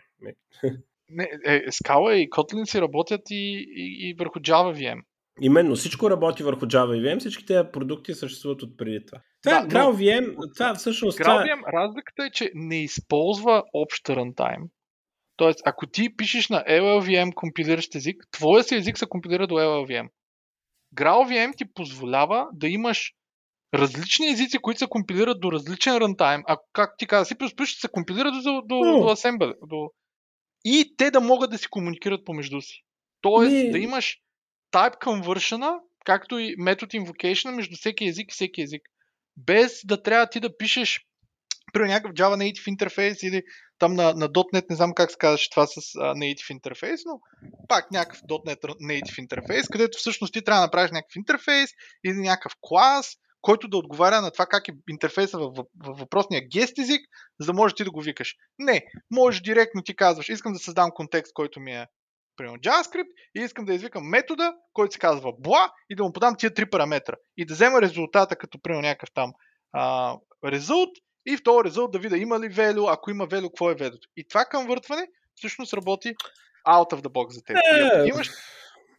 (laughs) Не, е, Scala и Kotlin си работят и, и, и върху Java VM. Именно, всичко работи върху Java и VM, всички тези продукти съществуват от преди това. Това, Да, Graal но- VM, това всъщност... това- GraalVM, разликата е, че не използва общ рантайм. Тоест, ако ти пишеш на LLVM компилиращ език, твоя си език се компилира до LLVM. GraalVM ти позволява да имаш различни езици, които се компилират до различен рантайм. А как ти каза, C++ ще се компилира до, до, до, Assembly. До... И те да могат да си комуникират помежду си. Тоест, Ми- да имаш type conversion както и метод invocation между всеки език и всеки език. Без да трябва ти да пишеш при някакъв Java Native интерфейс или там на, на .NET, не знам как се казваше това с а, Native интерфейс, но пак някакъв .NET Native интерфейс, където всъщност ти трябва да направиш някакъв интерфейс или някакъв клас, който да отговаря на това как е интерфейса във, във въпросния гест език, за да можеш ти да го викаш. Не, можеш директно ти казваш, искам да създам контекст, който ми е примерно JavaScript и искам да извикам метода, който се казва bla и да му подам тия три параметра. И да взема резултата като примерно някакъв там а, result и в този резулт да видя има ли value, ако има value, какво е value. И това конвъртване всъщност работи out of the box за теб. И ако ти имаш,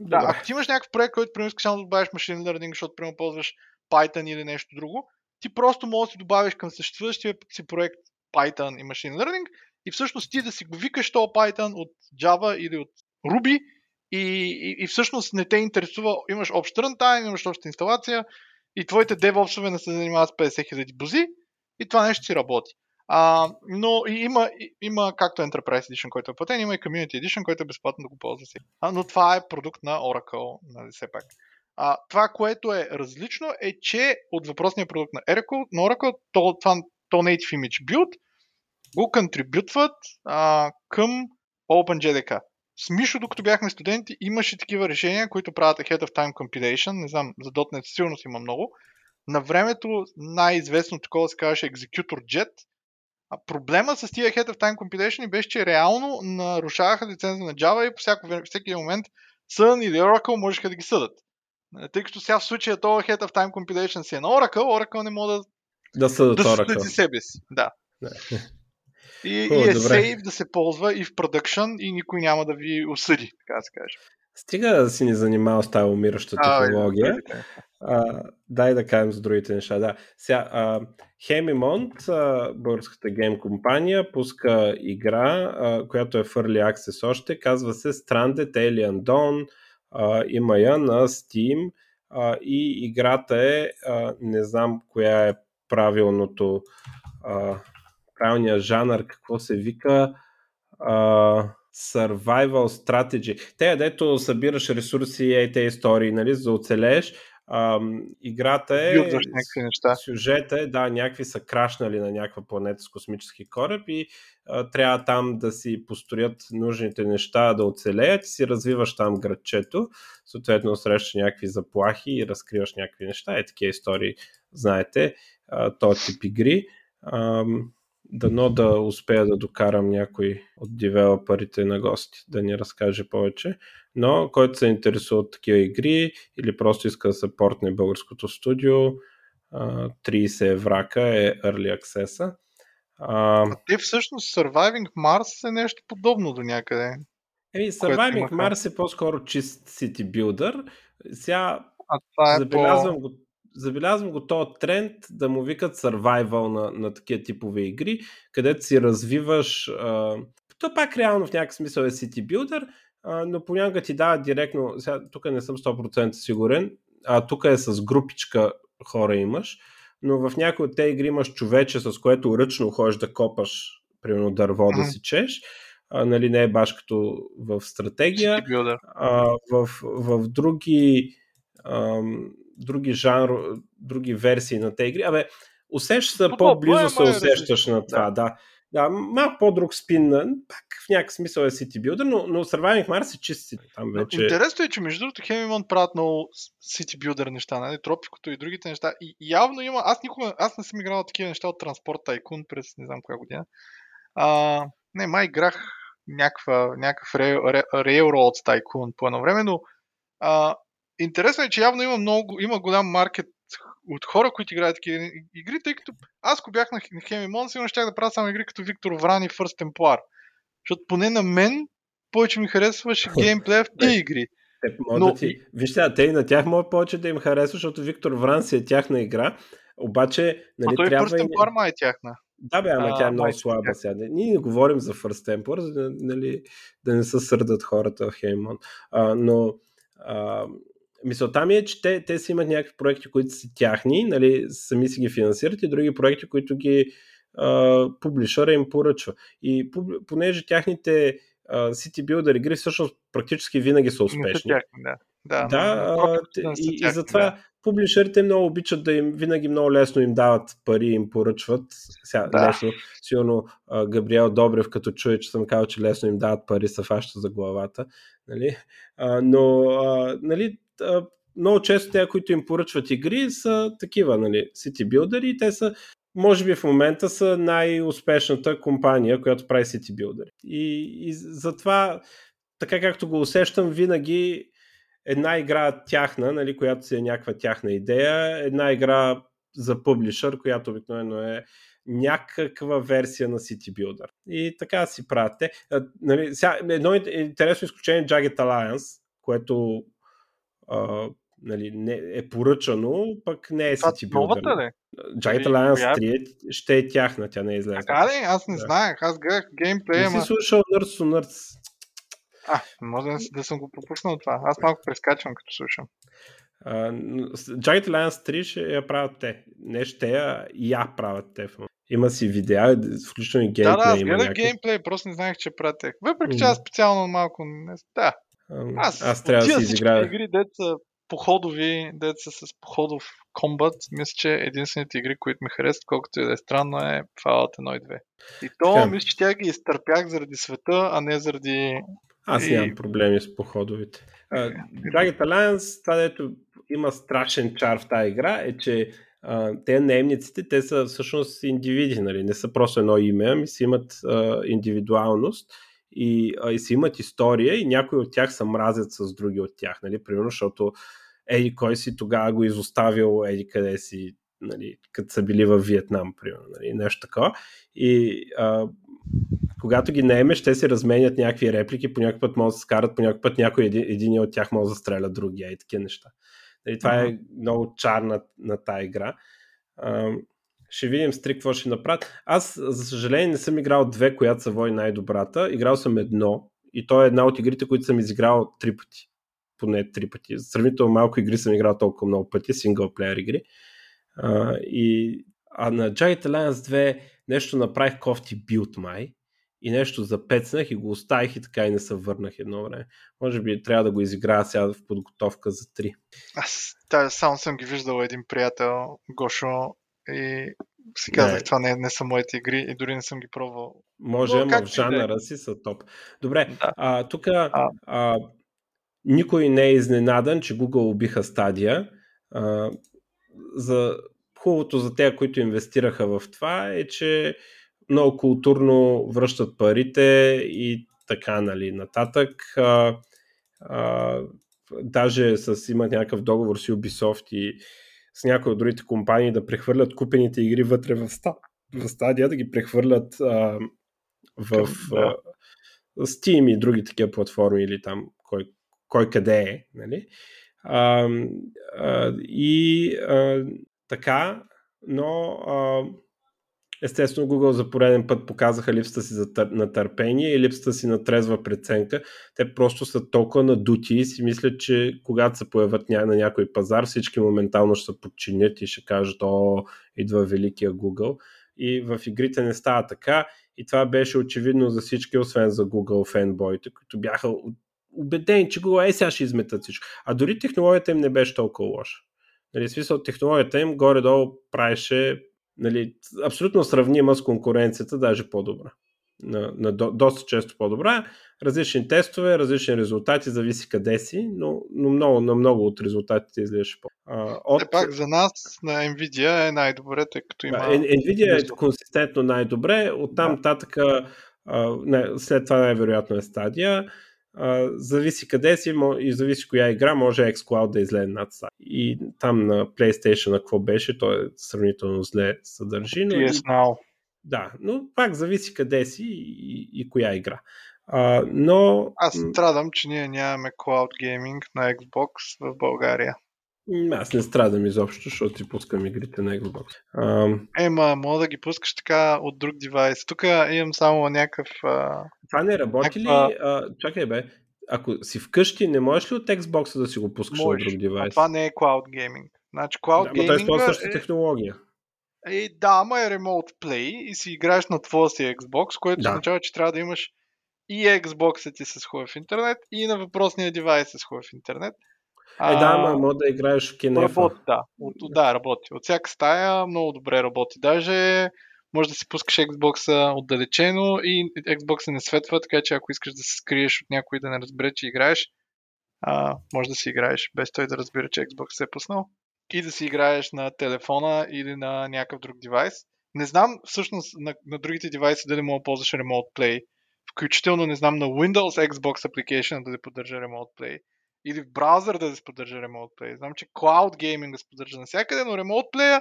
да, ако ти имаш някакъв проект, който примерно искаш само да добавиш machine learning, защото примерно ползваш Python или нещо друго, ти просто можеш да си добавиш към съществуващия си проект Python и machine learning и всъщност ти да си го викаш този Python от Java или от Ruby и, и, и всъщност не те интересува, имаш общ runtime, имаш обща инсталация и твоите DevOps-ове не се занимават с 50 000 бузи и това нещо си работи. А, но и има, и, има както Enterprise Edition, който е платен, има и Community Edition, който е безплатно да го ползва. А, но това е продукт на Oracle, нали все пак. А, това, което е различно, е, че от въпросния продукт на Oracle, на Oracle то, това, то Native Image Build го контрибютват към OpenJDK. С Мишо, докато бяхме студенти, имаше такива решения, които правят Ahead of Time Compilation. Не знам, за .NET силно си има много. На времето най-известно такова се казваше Executor Jet. А проблема с тия Ahead of Time Compilation беше, че реално нарушаваха лиценза на Java и по всеки момент Sun или Oracle можеха да ги съдат. Е, Тъй като сега в случая това Ahead of Time Compilation си е на Oracle, Oracle не може да, Да съдат да Oracle. себе си. Да. Да. (laughs) И, Хубаво, и е добре. сейф да се ползва и в продъкшн и никой няма да ви осъди, така да се каже. Стига да си ни занимавал с тази умираща технология. А, дай да кажем за другите неща. Да. Сега, а, Hemimont, а, българската гейм компания, пуска игра, а, която е в Early Access още, казва се Stranded Alien Dawn, има я на Steam а, и играта е, а, не знам коя е правилното, а, правилният жанр, какво се вика, а, Survival Strategy. Те, дето събираш ресурси и тези истории, нали, за да оцелееш, Ам, играта е... Билдваш някакви неща. Сюжета е, да, някакви са крашнали на някаква планета с космически кораб и а, трябва там да си построят нужните неща да оцелеят и си развиваш там градчето, съответно срещаш някакви заплахи и разкриваш някакви неща. Е такива истории, знаете, а, този тип игри. Ам, дано да успея да докарам някой от девелоперите на гости да ни разкаже повече. Но който се интересува от такива игри или просто иска да се портне българското студио, а, 30 еврака е Early Access. А, А те всъщност Surviving Mars е нещо подобно до някъде. Еми, Surviving имаха. Mars е по-скоро чист City Builder. Сега А това е забелязвам, по... го, забелязвам го този тренд да му викат survival на, на такива типове игри, където си развиваш. А, то пак реално в някакъв смисъл е City Builder, а, но понякога ти дава директно. Сега, тук не съм 100% сигурен, а тук е с групичка хора имаш, но в някои от тези игри имаш човече, с което ръчно ходиш да копаш, примерно дърво да Мгм. си чеш. А, нали, не е баш като в стратегия а, в, в други, ам, други жанр, други версии на тези игри. Абе, усещаш се, по-близо се усещаш на това, да. да. малко по-друг спин, пак в някакъв смисъл е City Builder, но, но Surviving Mars е чист City. Там вече... Интересно е, че между другото Хемимон правят много City Builder неща, нали? Тропикото и другите неща. И явно има, аз никога, аз не съм играл такива неща от Transport Tycoon през не знам коя година. А, не, май играх някаква, някакъв Rail, Rail- Railroad Tycoon по едно време, но а, интересно е, че явно има много, има голям маркет от хора, които играят такива игри, тъй като аз ако бях на на Хемимон, сигурно щях да правя само игри като Виктор Вран и First Templar. Защото поне на мен повече ми харесваше геймплея в тези игри. Те Но... да ти... Вижте, те и на тях могат повече да им харесва, защото Виктор Вран си е тяхна игра, обаче нали, а той трябва... First Temple е тяхна. Да, бе, ама тя е много слаба сега. Ние не говорим за First Temple, за да, нали, да не се сърдат хората в Хеймон. А, но а, мисълта ми е, че те, те си имат някакви проекти, които са тяхни, нали, сами си ги финансират и други проекти, които ги публишъра им поръчва. И понеже тяхните uh, City Builder игри всъщност практически винаги са успешни. Тяхни, да. Да, да а, и, и затова да. Публишерите много обичат да им винаги много лесно им дават пари, им поръчват. Сега, да. лесно, сигурно Габриел Добрев, като чуе, че съм казал, че лесно им дават пари, са фаща за главата. Нали? А, но а, нали, а, много често те, които им поръчват игри, са такива, нали, City Builder и те са може би в момента са най-успешната компания, която прави City Builder. И, и затова, така както го усещам, винаги една игра тяхна, нали, която си е някаква тяхна идея, една игра за публишър, която обикновено е някаква версия на City Builder. И така си правят те. Нали, сега, едно интересно изключение е Jagged Alliance, което а, нали, не, е поръчано, пък не е City Builder. Новата ли? Jagged Alliance 3 ще е тяхна, тя не е излезла. Така ли? Аз не да. знаех, аз гледах геймплея. Не си слушал Nerds to Nerds. А, може да, съм го пропуснал това. Аз малко прескачам като слушам. Uh, Jagged Alliance 3 ще я правят те. Не ще я, я правят те. Има си видеа, включително и геймплей. Да, да, аз гледах някакъв... геймплей, просто не знаех, че правят те. Въпреки, че аз специално малко не... Да. Аз, аз трябва да си изиграя. игри, деца походови, деца с походов комбат, мисля, че единствените игри, които ми харесват, колкото и да е странно, е Fallout 1 и 2. И то, мисля, че тя ги изтърпях заради света, а не заради... Аз и... нямам проблеми с походовите. Dragon Alliance, това дето има страшен чар в тази игра, е, че Uh, те наемниците, те са всъщност индивиди, нали? не са просто едно име, ами си имат uh, индивидуалност и, uh, и си имат история и някои от тях се мразят с други от тях, нали? примерно, защото еди кой си тогава го изоставил, еди къде си, нали, като са били във Виетнам, примерно, нали, нещо такова. И а, когато ги наемеш, те си разменят някакви реплики, по някакъв път могат да се скарат, по някакъв път някой един, един от тях може да стреля другия и такива неща. Нали, това uh-huh. е много чар на, на тази игра. А, ще видим стрик какво ще направят. Аз, за съжаление, не съм играл две, която са вой най-добрата. Играл съм едно и то е една от игрите, които съм изиграл три пъти поне три пъти. Сравнително малко игри съм играл толкова много пъти, синглплеер игри. А, и, а на Giant Alliance 2 нещо направих кофти билд май и нещо запецнах и го оставих и така и не се върнах едно време. Може би трябва да го изиграя сега в подготовка за 3. Аз да, само съм ги виждал един приятел, Гошо, и си казах, не. това не, не са моите игри и дори не съм ги пробвал. Може, ама в жанъра си са топ. Добре, да. а, тук а... а, никой не е изненадан, че Google убиха стадия. А, за хубавото за тези, които инвестираха в това е, че много културно връщат парите и така, нали, нататък. А, а, даже с, имат някакъв договор с Ubisoft и с някои от другите компании да прехвърлят купените игри вътре в, ста, в стадия, да ги прехвърлят а, в да. а, Steam и други такива платформи или там кой, кой къде е. Нали? А, а, и а, така, но а, естествено Google за пореден път показаха липсата си на търпение и липсата си на трезва преценка. Те просто са толкова надути и си мислят, че когато се появят на някой пазар, всички моментално ще се подчинят и ще кажат, о, идва великия Google. И в игрите не става така. И това беше очевидно за всички, освен за Google фенбоите, които бяха убедени, че Google е сега ще изметат всичко. А дори технологията им не беше толкова лоша. Нали, смисъл, технологията им горе-долу правеше нали, абсолютно сравнима с конкуренцията, даже по-добра. На, на до, доста често по-добра. Различни тестове, различни резултати, зависи къде си, но, но много, на много от резултатите излизаше по. А, от... Все пак за нас на Nvidia е най-добре, тъй като има... Nvidia е консистентно най-добре, оттам да. татъка след това най-вероятно е стадия Зависи къде си и зависи коя игра, може xCloud да излезе над сайт. И там на PlayStation какво беше, то е сравнително зле съдържи. Но PS Now. Да, но пак зависи къде си и, и коя игра. А, но... Аз страдам, че ние нямаме Cloud Gaming на Xbox в България. Аз не страдам изобщо, защото си пускам игрите на Xbox. А... Ема, мога да ги пускаш така от друг девайс. Тук имам само някакъв... А... Това не работи някаква... ли? А, чакай бе, ако си вкъщи, не можеш ли от Xbox да си го пускаш можеш, на друг девайс? А това не е Cloud Gaming. Значи Cloud да, Gaming е същата технология. Е, да, ама е Remote Play и си играеш на твоя си Xbox, което да. означава, че трябва да имаш и Xbox ти с хубав интернет и на въпросния девайс с хубав интернет. Е, да, ама може да играеш в кинефа. Работи, да. От, да, работи. От всяка стая много добре работи. Даже може да си пускаш Xbox отдалечено и Xbox не светва, така че ако искаш да се скриеш от някой да не разбере, че играеш, а, може да си играеш без той да разбира, че Xbox се е пуснал. И да си играеш на телефона или на някакъв друг девайс. Не знам всъщност на, на другите девайси дали мога да ползваш Remote Play. Включително не знам на Windows Xbox Application да поддържа Remote Play или в браузър да се поддържа Remote Play. Знам, че Cloud Gaming се поддържа навсякъде, но Remote Play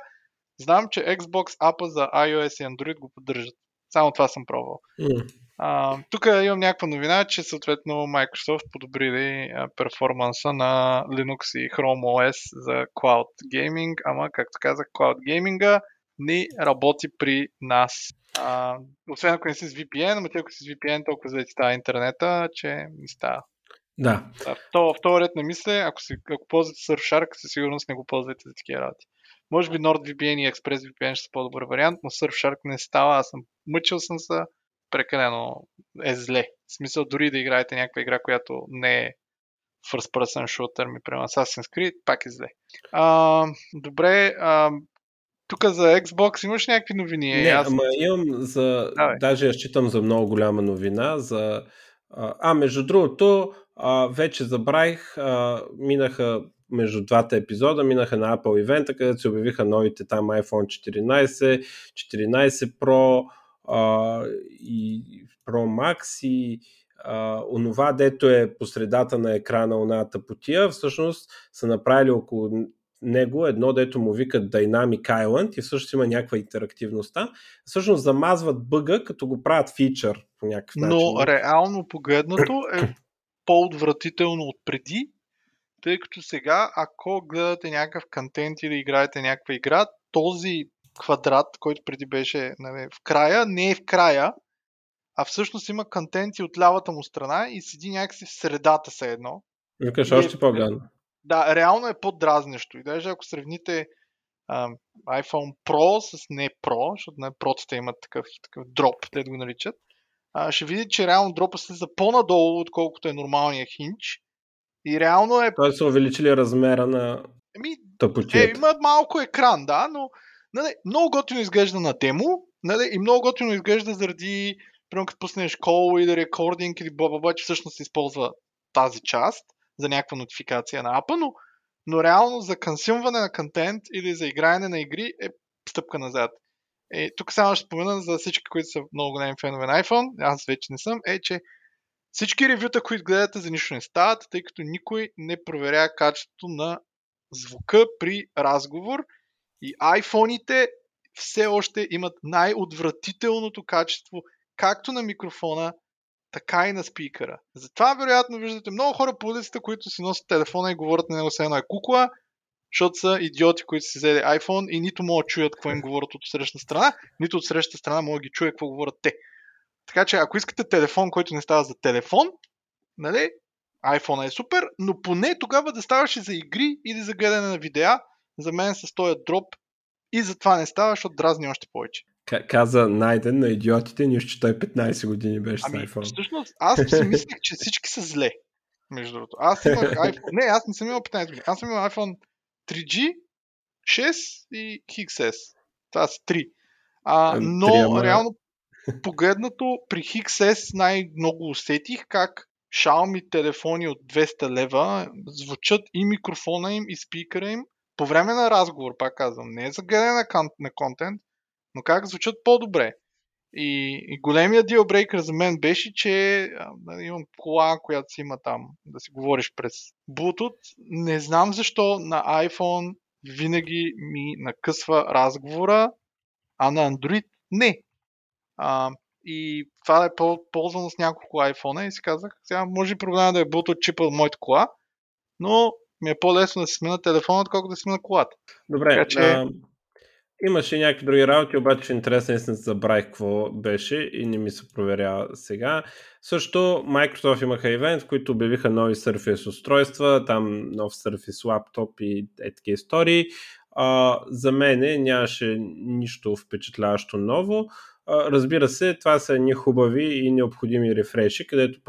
знам, че Xbox апа за iOS и Android го поддържат. Само това съм пробвал. Mm. А, тук имам някаква новина, че съответно Microsoft подобрили а, перформанса на Linux и Chrome OS за Cloud Gaming, ама както казах, Cloud Gaming не работи при нас. А, освен ако не си с VPN, ама ако си с VPN, толкова за да ти става интернета, че не става. Да. В то, втори ред на мисля, ако, си, ако ползвате Surfshark, със сигурност не го ползвайте за такива работи. Може би NordVPN и ExpressVPN ще са по-добър вариант, но Surfshark не става. Аз съм мъчил съм се, прекалено е зле. В смисъл дори да играете някаква игра, която не е first person shooter, ми према Assassin's Creed, пак е зле. А, добре, а, тук за Xbox имаш някакви новини? Не, Аз... ама имам за... Давай. Даже я считам за много голяма новина. За... А, между другото, а, вече забравих, а, минаха между двата епизода, минаха на Apple ивента, където се обявиха новите там iPhone 14, 14 Pro а, и Pro Max и а, онова, дето е по средата на екрана оната потия, всъщност са направили около него едно, дето му викат Dynamic Island и всъщност има някаква интерактивността. Всъщност замазват бъга, като го правят фичър по някакъв начин. Но реално погледнато е по-отвратително от преди, тъй като сега, ако гледате някакъв контент или играете някаква игра, този квадрат, който преди беше нали, в края, не е в края, а всъщност има контенти от лявата му страна и седи някакси в средата се едно. Викаш още е, по-гадно. Да, реално е по-дразнещо. И даже ако сравните а, iPhone Pro с не Pro, защото не Pro-тата имат такъв, такъв дроп, те да го наричат, а, ще видите, че реално дропа слиза по-надолу, отколкото е нормалния хинч. И реално е... Той са увеличили размера на Еми, Е, има малко екран, да, но нали, много готино изглежда на демо нали, и много готино изглежда заради, примерно като пуснеш call или рекординг или бла, че всъщност се използва тази част за някаква нотификация на апа, но, но реално за консюмване на контент или за играене на игри е стъпка назад. Е, тук само ще спомена за всички, които са много големи фенове на iPhone, аз вече не съм, е, че всички ревюта, които гледате, за нищо не стават, тъй като никой не проверя качеството на звука при разговор и iPhone-ите все още имат най-отвратителното качество както на микрофона, така и на спикъра. Затова вероятно виждате много хора по улицата, които си носят телефона и говорят на него с едно е кукла, защото са идиоти, които си взели iPhone и нито могат да чуят какво им говорят от срещна страна, нито от срещна страна могат да ги чуят какво говорят те. Така че ако искате телефон, който не става за телефон, нали, iPhone е супер, но поне тогава да ставаше за игри или за гледане на видеа. За мен с този дроп и затова не става, защото дразни още повече. Каза Найден на идиотите, нищо, че той 15 години беше ами, с iPhone. Всъщност, аз си мислех, че всички са зле. Между другото. Аз имах (laughs) iPhone. Не, аз не съм имал 15 години. Аз съм имал iPhone 3G, 6 и XS. Това са 3. А, ами, но 3, ама... реално погледнато при XS най-много усетих как Xiaomi телефони от 200 лева звучат и микрофона им и спикъра им по време на разговор, пак казвам, не е за гледане на, кон- на контент, но как звучат по-добре. И, и големия деалбрейкър за мен беше, че а, имам кола, която си има там да си говориш през Bluetooth. Не знам защо на iPhone винаги ми накъсва разговора, а на Android не. А, и това е ползвано с няколко iPhone и си казах, сега може проблема да е от чипа от моята кола, но ми е по-лесно да си смена телефона, отколкото да си смена колата. Добре, така, че... а, имаше някакви други работи, обаче интересно е, забравих какво беше и не ми се проверява сега. Също Microsoft имаха ивент, в които обявиха нови Surface устройства, там нов Surface лаптоп и е такива истории. А, за мен нямаше нищо впечатляващо ново. А, разбира се, това са ни хубави и необходими рефреши, където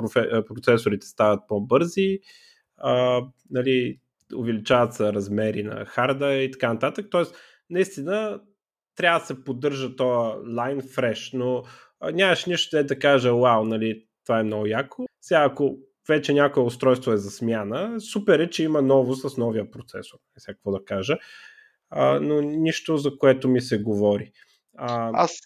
процесорите стават по-бързи, а, нали, увеличават се размери на харда и така нататък. Тоест, наистина трябва да се поддържа този line fresh, но нямаш нищо да, да кажа, вау, нали, това е много яко. Сега, ако вече някое устройство е за смяна, супер е, че има ново с новия процесор. Сега какво да кажа. А, но нищо, за което ми се говори. А, Аз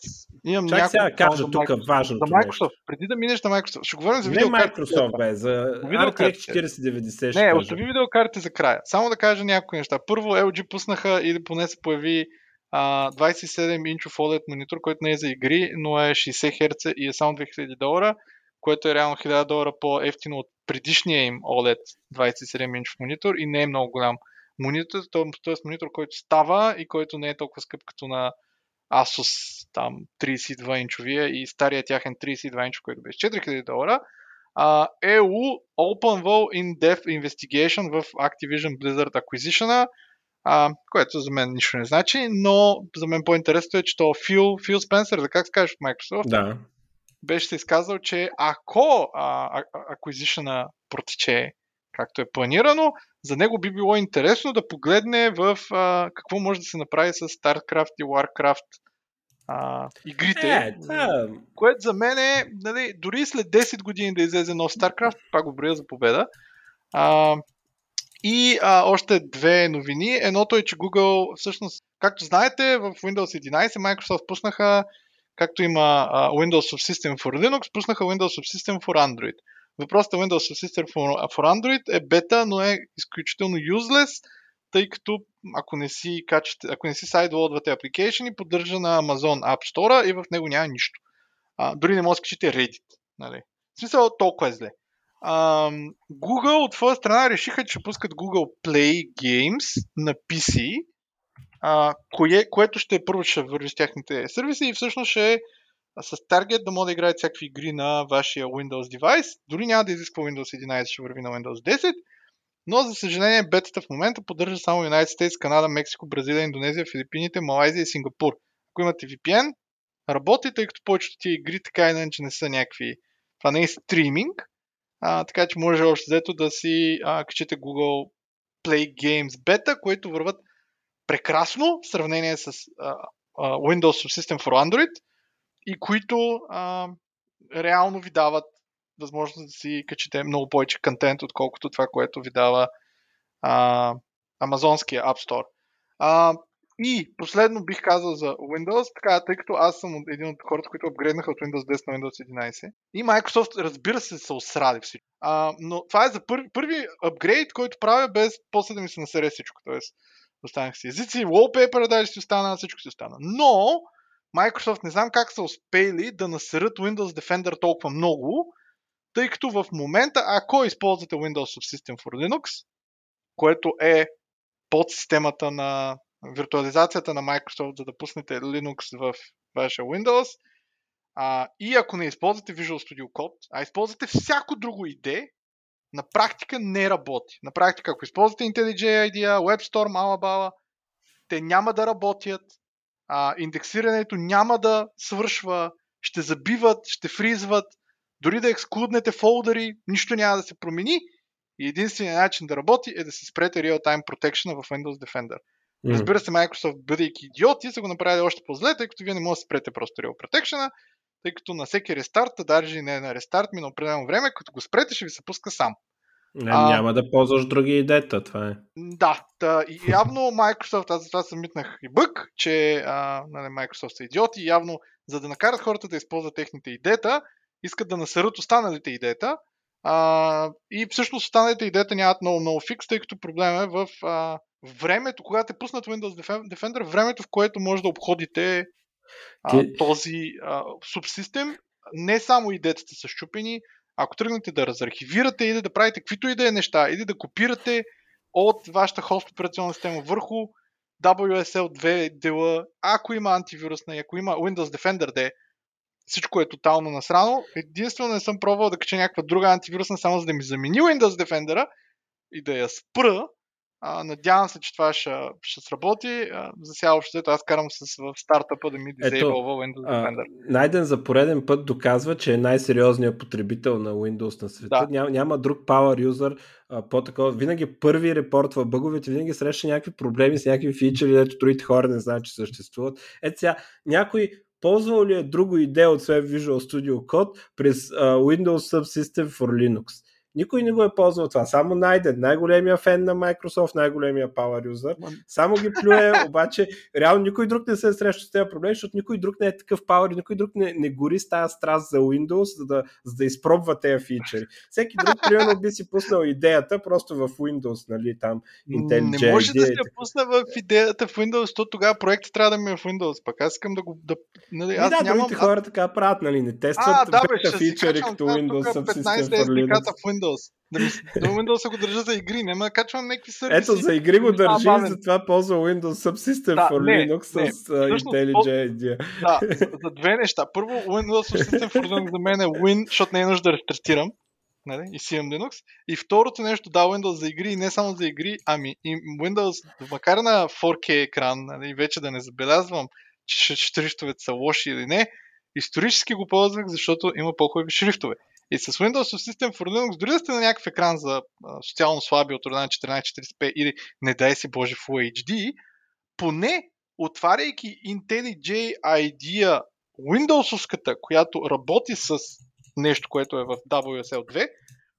имам Чак сега кажа тук важното За Microsoft, нещо. преди да минеш на Microsoft, ще говорим за видеокарти. Не Microsoft, бе, за RTX 4090 Не, остави видеокарти за края. Само да кажа някои неща. Първо LG пуснаха и поне се появи а, 27 инчов OLED монитор, който не е за игри, но е 60 Hz и е само 2000 долара, което е реално 1000 долара по-ефтино от предишния им OLED 27 инчов монитор и не е много голям монитор, т.е. монитор, който става и който не е толкова скъп като на Asus там 32 инчовия и стария тяхен 32 инчов, който беше 4000 долара. Uh, EU Openwall In-Depth Investigation в Activision Blizzard Acquisition, uh, което за мен нищо не значи, но за мен по-интересно е, че то Фил, Фил Спенсър, за как се кажеш в Microsoft, да. беше се изказал, че ако uh, Acquisition протече както е планирано, за него би било интересно да погледне в а, какво може да се направи с StarCraft и Warcraft а, игрите. Е, да. Което за мен е, нали, дори след 10 години да излезе нов StarCraft, пак го броя за победа. А, и а, още две новини. Едното е, че Google, всъщност, както знаете, в Windows 11 Microsoft пуснаха, както има а, Windows Subsystem for Linux, пуснаха Windows Subsystem for Android. Въпросът е Windows System for, Android е бета, но е изключително useless, тъй като ако не си, качате, ако не си сайдлоудвате application, поддържа на Amazon App Store и в него няма нищо. А, дори не може да скачите Reddit. Нали? В смисъл толкова е зле. А, Google от своя страна решиха, че пускат Google Play Games на PC, а, кое, което ще е първо ще върви с тяхните сервиси и всъщност ще е с таргет да може да играете всякакви игри на вашия Windows девайс. Дори няма да изисква Windows 11, ще върви на Windows 10. Но за съжаление бетата в момента поддържа само United States, Канада, Мексико, Бразилия, Индонезия, Филипините, Малайзия и Сингапур. Ако имате VPN, работи, тъй като повечето ти игри така иначе не са някакви. Това не е стриминг, а, така че може още взето да си а, качите Google Play Games Beta, които върват прекрасно в сравнение с а, а, Windows System for Android и които а, реално ви дават възможност да си качите много повече контент, отколкото това, което ви дава а, Амазонския App Store. А, и последно бих казал за Windows, така, тъй като аз съм един от хората, които апгрейднаха от Windows 10 на Windows 11. И Microsoft, разбира се, са осрали всичко. А, но това е за първи, първи апгрейд, който правя без после да ми се насере всичко. Тоест, останах си езици, wallpaper даже си остана, всичко си остана. Но, Microsoft не знам как са успели да насерат Windows Defender толкова много, тъй като в момента, ако използвате Windows Subsystem for Linux, което е под системата на виртуализацията на Microsoft, за да пуснете Linux в вашия Windows, а, и ако не използвате Visual Studio Code, а използвате всяко друго IDE, на практика не работи. На практика, ако използвате IntelliJ IDEA, WebStorm, Alabama, те няма да работят, а, индексирането няма да свършва, ще забиват, ще фризват, дори да ексклуднете фолдъри, нищо няма да се промени и единственият начин да работи е да си спрете Real-Time Protection в Windows Defender. Mm. Разбира се, Microsoft, бъдейки идиоти, са го направили още по-зле, тъй като вие не можете да спрете просто Real Protection, тъй като на всеки рестарт, даже не на рестарт ми на определено време, като го спрете, ще ви се пуска сам. Не, а, няма да ползваш други идеята, това е. Да, да явно Microsoft, аз за това съм митнах и бък, че а, нали, Microsoft са идиоти явно, за да накарат хората да използват техните идеята, искат да насърят останалите идеята. А, и всъщност останалите идеята нямат много, много фикс, тъй като проблем е в а, времето, когато е пуснат Windows Defender, времето, в което може да обходите а, този а, субсистем. Не само идеята са щупени, ако тръгнете да разархивирате или да правите каквито и да е неща, или да копирате от вашата хост операционна система върху WSL2 дела, ако има антивирусна и ако има Windows Defender D, всичко е тотално насрано. Единствено не съм пробвал да кача някаква друга антивирусна, само за да ми замени Windows Defender и да я спра, а, надявам се, че това ще, ще сработи. А, за сега общо аз карам с, в стартъпа да ми дизейбълва Windows Defender. Найден за пореден път доказва, че е най-сериозният потребител на Windows на света. Да. Няма, няма друг power user по-такова. Винаги първи репортва бъговете, винаги среща някакви проблеми с някакви фичери, дето другите хора не знаят, че съществуват. Ето сега, някой ползвал ли е друго идея от Web Visual Studio Code през uh, Windows Subsystem for Linux? Никой не го е ползвал това. Само найден, най-големия фен на Microsoft, най-големия power user. Само ги плюе, (laughs) обаче реално никой друг не се е срещал с тези проблеми, защото никой друг не е такъв power, никой друг не, не гори с тази страст за Windows, за да, за да изпробва тези фичери. Всеки друг, примерно, би си пуснал идеята просто в Windows, нали, там IntelliJ. Не може да се пусна в идеята в Windows, то тогава проектът трябва да ми е в Windows. Пък аз искам да го... Да, нали, аз да, нямам... другите хора така правят, нали, не тестват а, да, бе, фичери като Windows Subsystem for Linux. Windows. Ми, до Windows го държа за игри, няма да качвам някакви сервиси. Ето, за игри го държи, и затова ползва Windows Subsystem да, for не, Linux не, с uh, IntelliJ идея. Да, за, за, две неща. Първо, Windows Subsystem for Linux за мен е Win, защото не е нужда да рестартирам. Нали, и имам Linux. И второто нещо, да, Windows за игри, и не само за игри, ами и Windows, макар на 4K екран, нали, вече да не забелязвам, че шрифтовете са лоши или не, исторически го ползвах, защото има по-хубави шрифтове. И с Windows System for Linux, дори да сте на някакъв екран за а, социално слаби от рода на 1440p или не дай си Боже Full HD, поне отваряйки IntelliJ IDEA Windows-овската, която работи с нещо, което е в WSL2,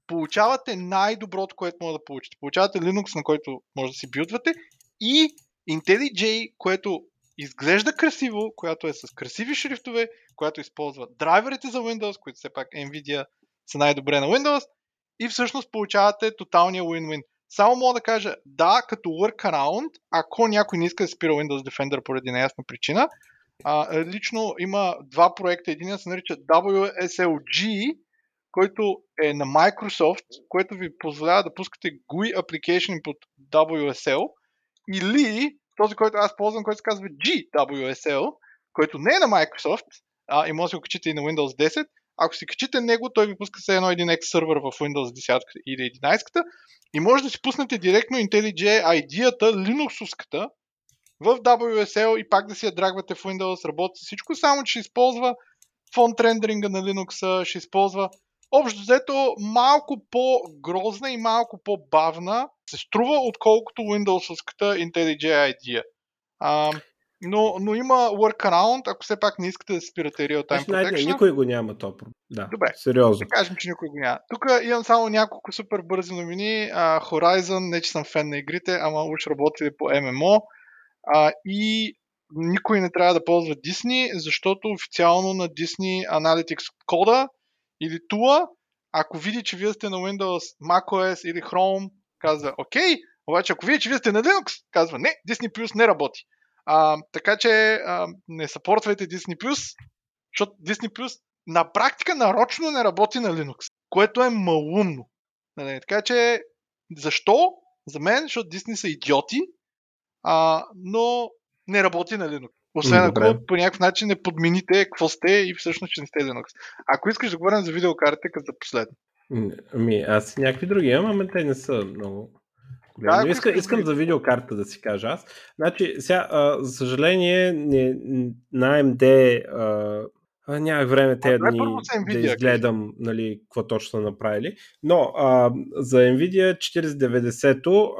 получавате най-доброто, което може да получите. Получавате Linux, на който може да си билдвате и IntelliJ, което изглежда красиво, която е с красиви шрифтове, която използва драйверите за Windows, които все пак Nvidia са най-добре на Windows и всъщност получавате тоталния win-win. Само мога да кажа, да, като workaround, ако някой не иска да спира Windows Defender поради неясна причина, а, лично има два проекта. Един се нарича WSLG, който е на Microsoft, който ви позволява да пускате GUI application под WSL или този, който аз ползвам, който се казва GWSL, който не е на Microsoft, а, и може да го качите и на Windows 10. Ако си качите него, той ви пуска се едно един X сервер в Windows 10 или 11 и може да си пуснете директно IntelliJ ID-ата, Linux-овската, в WSL и пак да си я драгвате в Windows, работи всичко, само че използва фонт рендеринга на Linux, ще използва общо взето малко по-грозна и малко по-бавна се струва, отколкото Windows-овската IntelliJ IDEA. А, но, но има workaround, ако все пак не искате да спирате real-time protection. Не, никой го няма то. Да, Добре, сериозно. Да кажем, че никой го няма. Тук имам само няколко супер бързи новини. Uh, Horizon, не че съм фен на игрите, ама уж работили по MMO. Uh, и никой не трябва да ползва Disney, защото официално на Disney Analytics кода или тула, ако види, че вие сте на Windows, macOS или Chrome, казва окей, обаче ако види, че вие сте на Linux, казва не, Disney Plus не работи. А, така че а, не съпортвайте Disney Plus, защото Disney Plus на практика нарочно не работи на Linux, което е малумно. Нали? Така че защо? За мен, защото Disney са идиоти, а, но не работи на Linux. Освен ако по някакъв начин не подмените какво сте и всъщност че не сте Linux. Ако искаш да говорим за видеокарта, като за последно. Ами, аз някакви други имам, ама те не са много. Да, Но иска, искам за видеокарта да си кажа аз. Значи, сега, а, за съжаление, не, на AMD а, нямах време тези дни да изгледам нали, какво точно са направили. Но а, за Nvidia 4090-то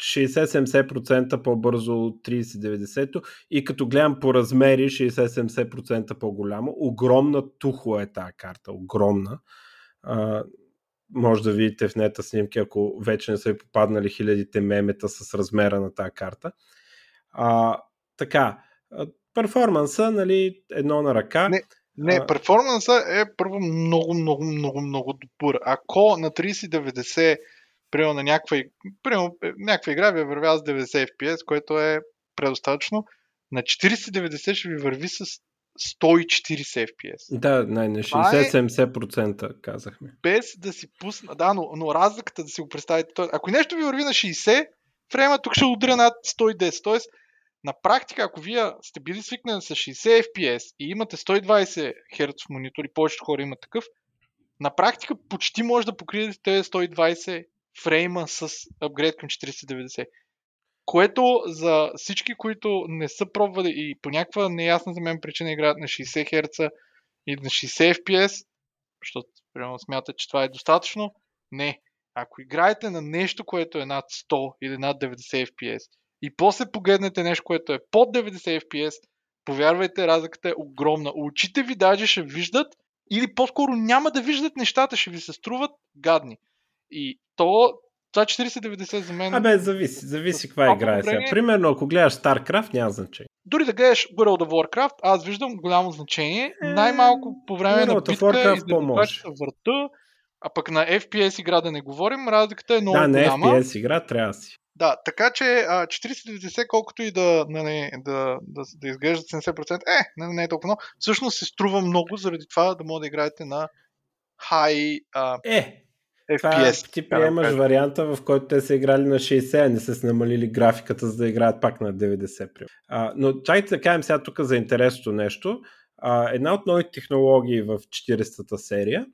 60-70% по-бързо от 30-90 и като гледам по размери 60-70% по-голямо. Огромна тухла е тази карта, огромна. А, може да видите в нета снимки, ако вече не са ви попаднали хилядите мемета с размера на тази карта. А, така, перформанса, нали, едно на ръка. Не, не, перформанса е първо много, много, много, много добър. Ако на 3090 примерно на някаква, примерно, някаква игра ви е вървява с 90 FPS, което е предостатъчно. на 4090 ще ви върви с 140 FPS. Да, не, не 60-70% казахме. Без да си пусна. Да, но, но разликата да си го представите. Ако нещо ви върви на 60, фрейма тук ще удря над 110. Тоест, на практика, ако вие сте били свикнали с 60 FPS и имате 120 Hz монитори, повечето хора имат такъв, на практика почти може да покриете тези 120 фрейма с апгрейд към 4090. Което за всички, които не са пробвали и по някаква неясна за мен причина играят на 60 Hz и на 60 FPS, защото примерно смятат, че това е достатъчно, не. Ако играете на нещо, което е над 100 или над 90 FPS и после погледнете нещо, което е под 90 FPS, повярвайте, разликата е огромна. Очите ви даже ще виждат или по-скоро няма да виждат нещата, ще ви се струват гадни. И то, това 40-90 за мен... Абе, зависи, зависи каква игра е сега. Примерно, ако гледаш StarCraft, няма значение. Дори да гледаш World of Warcraft, аз виждам голямо значение. Е, Най-малко по време на битка Warcraft върта, а пък на FPS игра да не говорим, разликата е много да, голяма. Да, на FPS игра трябва си. Да, така че 40-90, колкото и да, нали, да, да, да изглежда 70%, е, не, не е толкова много, всъщност се струва много заради това да може да играете на high а, е, FPS. Това, ти приемаш да варианта, в който те са играли на 60, а не са намалили графиката, за да играят пак на 90. А, но чакайте да кажем сега тук за интересното нещо. А, една от новите технологии в 40-та серия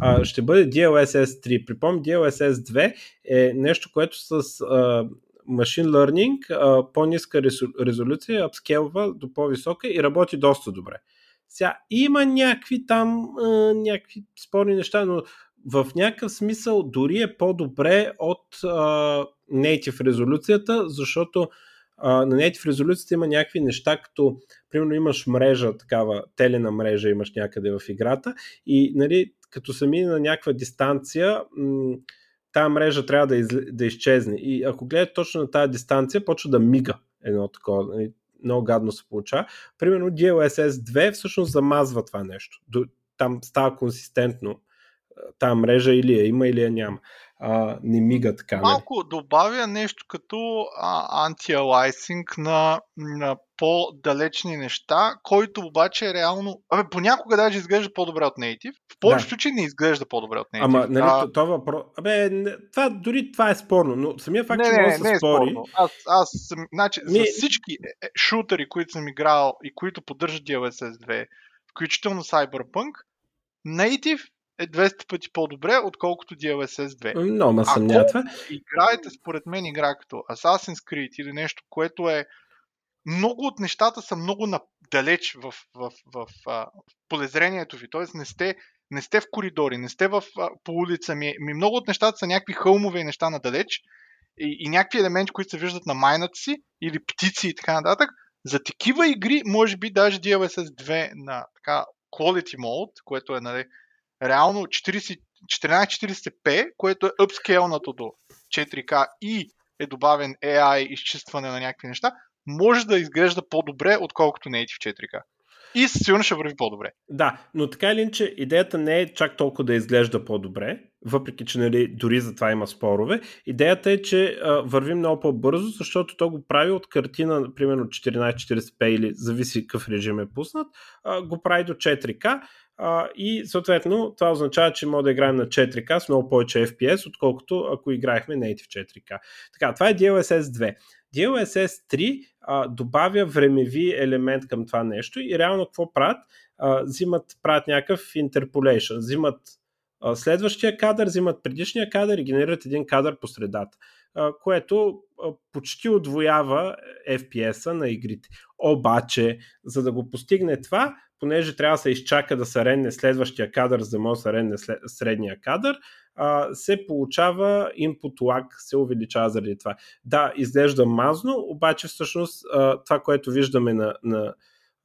а, ще бъде DLSS 3. Припомням, DLSS 2 е нещо, което с а, Machine Learning, а, по-ниска резолюция, апскелва до по-висока и работи доста добре. Сега, има някакви там, а, някакви спорни неща, но в някакъв смисъл дори е по-добре от а, native резолюцията, защото а, на native резолюцията има някакви неща, като примерно имаш мрежа, такава телена мрежа имаш някъде в играта и нали, като се мине на някаква дистанция, м- тази мрежа трябва да, из, да изчезне. И ако гледате точно на тази дистанция, почва да мига едно такова. Нали, много гадно се получава. Примерно DLSS 2 всъщност замазва това нещо. Там става консистентно тази мрежа или я има, или я няма а, не мига така. Нали? Малко добавя нещо като антиалайсинг на, на по-далечни неща, който обаче е реално... Абе, понякога даже изглежда по-добре от Native. В повечето да. случаи не изглежда по-добре от Native. Ама, нали, а... това въпрос... Абе, това, дори това е спорно, но самия факт, не, че не, може да се е спори... Спорно. Аз, аз съм... Значи, Ми... за всички е, е, шутери, които съм играл и които поддържат DLSS 2, включително Cyberpunk, Native е 200 пъти по-добре, отколкото DLSS 2. Много ме съмнява това. Играете, според мен, игра като Assassin's Creed или нещо, което е много от нещата са много надалеч в, в, в, в, в полезрението ви. Тоест не сте, не сте в коридори, не сте в, по улица ми. ми. Много от нещата са някакви хълмове и неща надалеч и, и някакви елементи, които се виждат на майната си или птици и така нататък. За такива игри, може би даже DLSS 2 на така Quality Mode, което е нали, реално 1440p, което е upscale до 4K и е добавен AI изчистване на някакви неща, може да изглежда по-добре, отколкото Native 4K. И със сигурност ще върви по-добре. Да, но така или иначе идеята не е чак толкова да изглежда по-добре, въпреки че нали, дори за това има спорове. Идеята е, че а, върви много по-бързо, защото то го прави от картина, примерно 1440p или зависи какъв режим е пуснат, а, го прави до 4K а, и съответно това означава, че може да играем на 4K с много повече FPS, отколкото ако играехме Native 4K. Така, това е DLSS 2. DLSS 3 а, добавя времеви елемент към това нещо и реално какво правят? А, взимат, правят някакъв interpolation, взимат а, следващия кадър, взимат предишния кадър и генерират един кадър по средата, а, което почти отвоява FPS-а на игрите. Обаче, за да го постигне това, понеже трябва да се изчака да се ренне следващия кадър, за да може да се ренне средния кадър, а, се получава input lag, се увеличава заради това. Да, изглежда мазно, обаче всъщност а, това, което виждаме на, на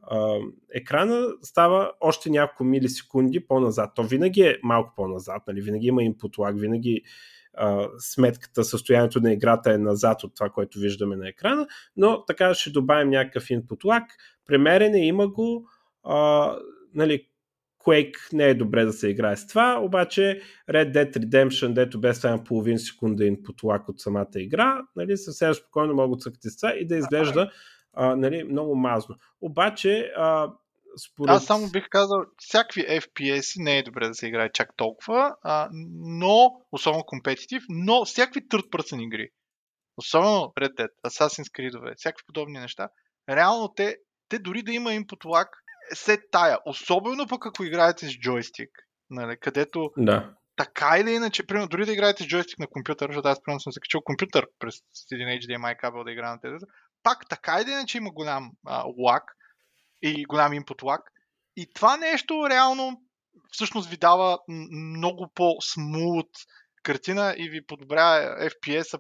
а, екрана, става още няколко милисекунди по-назад. То винаги е малко по-назад, нали? винаги има input lag, винаги сметката, състоянието на играта е назад от това, което виждаме на екрана, но така ще добавим някакъв input lag, премерене има го, а, нали, Quake не е добре да се играе с това, обаче Red Dead Redemption, дето без това половин секунда инпут лак от самата игра, нали, съвсем спокойно могат да цъкате с това и да изглежда а, нали, много мазно. Обаче, а, според... Аз само бих казал, всякакви FPS не е добре да се играе чак толкова, а, но, особено компетитив, но всякакви third person игри, особено Red Dead, Assassin's Creed, всякакви подобни неща, реално те, те дори да има input lag, се тая. Особено пък ако играете с джойстик, нали, където да. така или иначе, примерно, дори да играете с джойстик на компютър, защото аз примерно съм се качил компютър през един HDMI кабел да игра на тези, пак така или иначе има голям а, лак и голям input lag. И това нещо реално всъщност ви дава много по-смут картина и ви подобрява FPS-а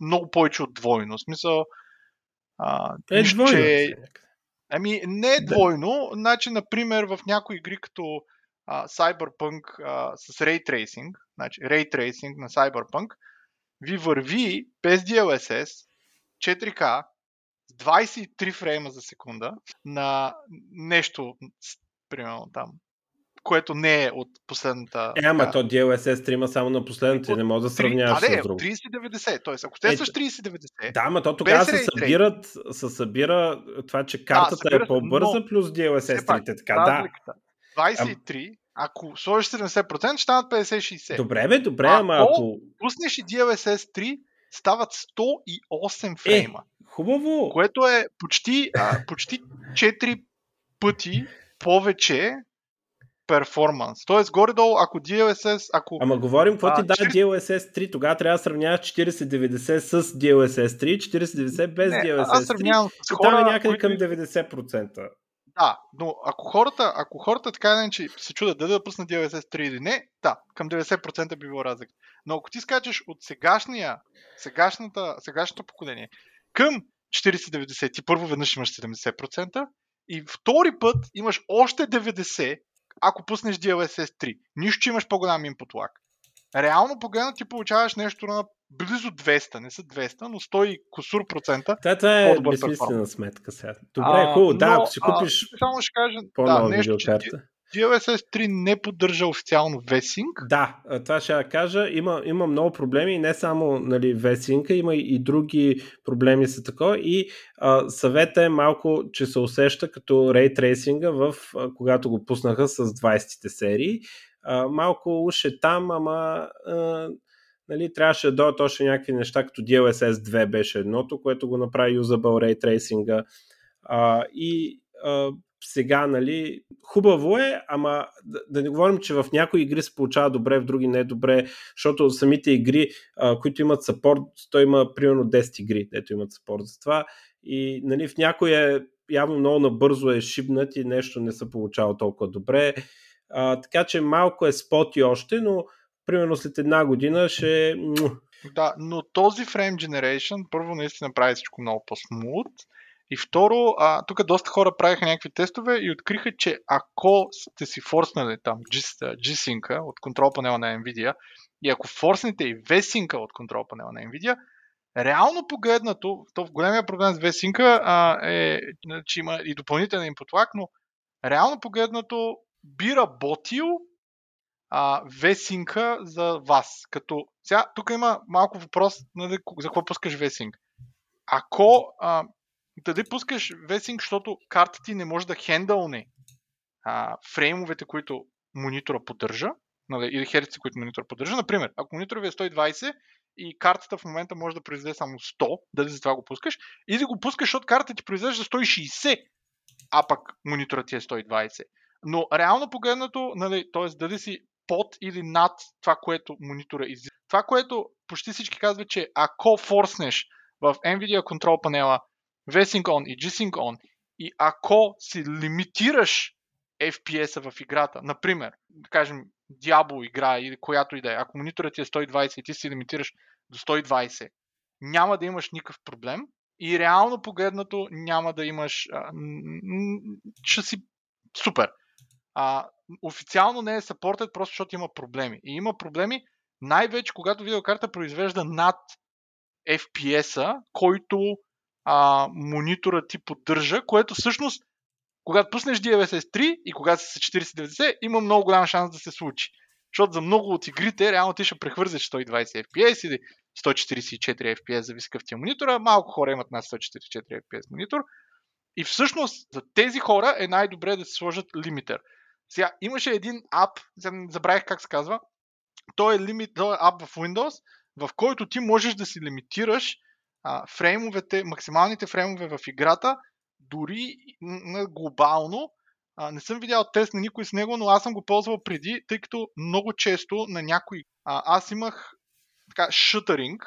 много повече от двойно. В смисъл, а, е, нищо, двойно, че... Ами не е двойно. Да. Значи, например, в някои игри като а, Cyberpunk а, с Ray Tracing, значи Ray Tracing на Cyberpunk, ви върви без DLSS 4K 23 фрейма за секунда на нещо, примерно там, което не е от последната... Е, ама то DLSS стрима само на последната, не може да сравняваш с друго. 3090, т.е. ако тестваш 3090... Да, ама то тогава се събират, се събира това, че картата да, е по-бърза, плюс DLSS 3 така, да. 23, ако сложиш 70%, ще станат 50-60. Добре, бе, добре, ама ако... пуснеш и DLSS 3, стават 108 фрейма. Е, хубаво. Което е почти, а, почти 4 пъти повече перформанс. Тоест, горе-долу, ако DLSS... Ако, Ама говорим, какво ти дава 40... DLSS 3, тогава трябва да сравняваш 4090 с DLSS 3, 4090 без не, DLSS 3. Аз сравнявам с хора, някъде които... към 90%. Да, но ако хората, ако хората така не, че се чудят дали да пуснат DLSS 3 или не, да, към 90% би било разлика. Но ако ти скачаш от сегашния, сегашната, сегашното поколение към 4090, ти първо веднъж имаш 70% и втори път имаш още 90%, ако пуснеш DLSS 3. Нищо, че имаш по-голям input lag. Реално погледно ти получаваш нещо на близо 200, не са 200, но 100 и косур процента. Да, това е безсмислена сметка сега. Добре, хубаво, да, ако си купиш а, само ще кажа, да, нещо, видеокарта. Че, DLSS 3 не поддържа официално VSync. Да, това ще я кажа. Има, има много проблеми, не само нали, VSync, има и други проблеми с такова. И а, съвета е малко, че се усеща като Tracing, в, а, когато го пуснаха с 20-те серии. А, малко уж е там, ама а, нали, трябваше да дойдат още някакви неща, като DLSS 2 беше едното, което го направи Ray Tracing. А, и а, сега, нали, хубаво е, ама да, да не говорим, че в някои игри се получава добре, в други не е добре, защото самите игри, а, които имат сапорт, то има примерно 10 игри, дето имат сапорт за това. И нали, в някои е явно много набързо е шибнат и нещо не се получава толкова добре. А, така че малко е споти още, но примерно след една година ще... Да, но този Frame Generation първо наистина прави всичко много по-смут и второ, а, тук доста хора правиха някакви тестове и откриха, че ако сте си форснали там G-Sync от контрол панела на Nvidia и ако форснете и V-Sync от контрол панела на Nvidia, реално погледнато, то в големия проблем с V-Sync е, че има и допълнителен input lag, но реално погледнато би работил а, V-Sync за вас. Като, сега, тук има малко въпрос нали, за какво пускаш V-Sync. Ако а, да пускаш весинг, защото карта ти не може да хендълне а, фреймовете, които монитора поддържа, нали, или херци, които монитор поддържа. Например, ако монитор ви е 120 и картата в момента може да произведе само 100, дали за това го пускаш, или го пускаш, защото картата ти произвежда 160, а пък мониторът ти е 120. Но реално погледнато, нали, т.е. дали си под или над това, което монитора изисква. Това, което почти всички казват, че ако форснеш в NVIDIA контрол панела V-Sync On и G-Sync On и ако си лимитираш FPS-а в играта, например, да кажем Diablo игра или която и да е, ако мониторът ти е 120 и ти си лимитираш до 120, няма да имаш никакъв проблем и реално погледнато няма да имаш... А, ще си супер. А, официално не е съпортът, просто защото има проблеми. И има проблеми най-вече когато видеокарта произвежда над FPS-а, който а, монитора ти поддържа, което всъщност, когато пуснеш DLSS 3 и когато си с 4090, има много голям шанс да се случи. Защото за много от игрите, реално ти ще прехвързаш 120 FPS или 144 FPS, зависи какъв ти е монитора. Малко хора имат над 144 FPS монитор. И всъщност за тези хора е най-добре да се сложат лимитер. Сега, имаше един ап, забравих как се казва, той е, лимит, той е ап в Windows, в който ти можеш да си лимитираш а, фреймовете, максималните фреймове в играта, дори на глобално. А, не съм видял тест на никой с него, но аз съм го ползвал преди, тъй като много често на някой... А, аз имах така шутъринг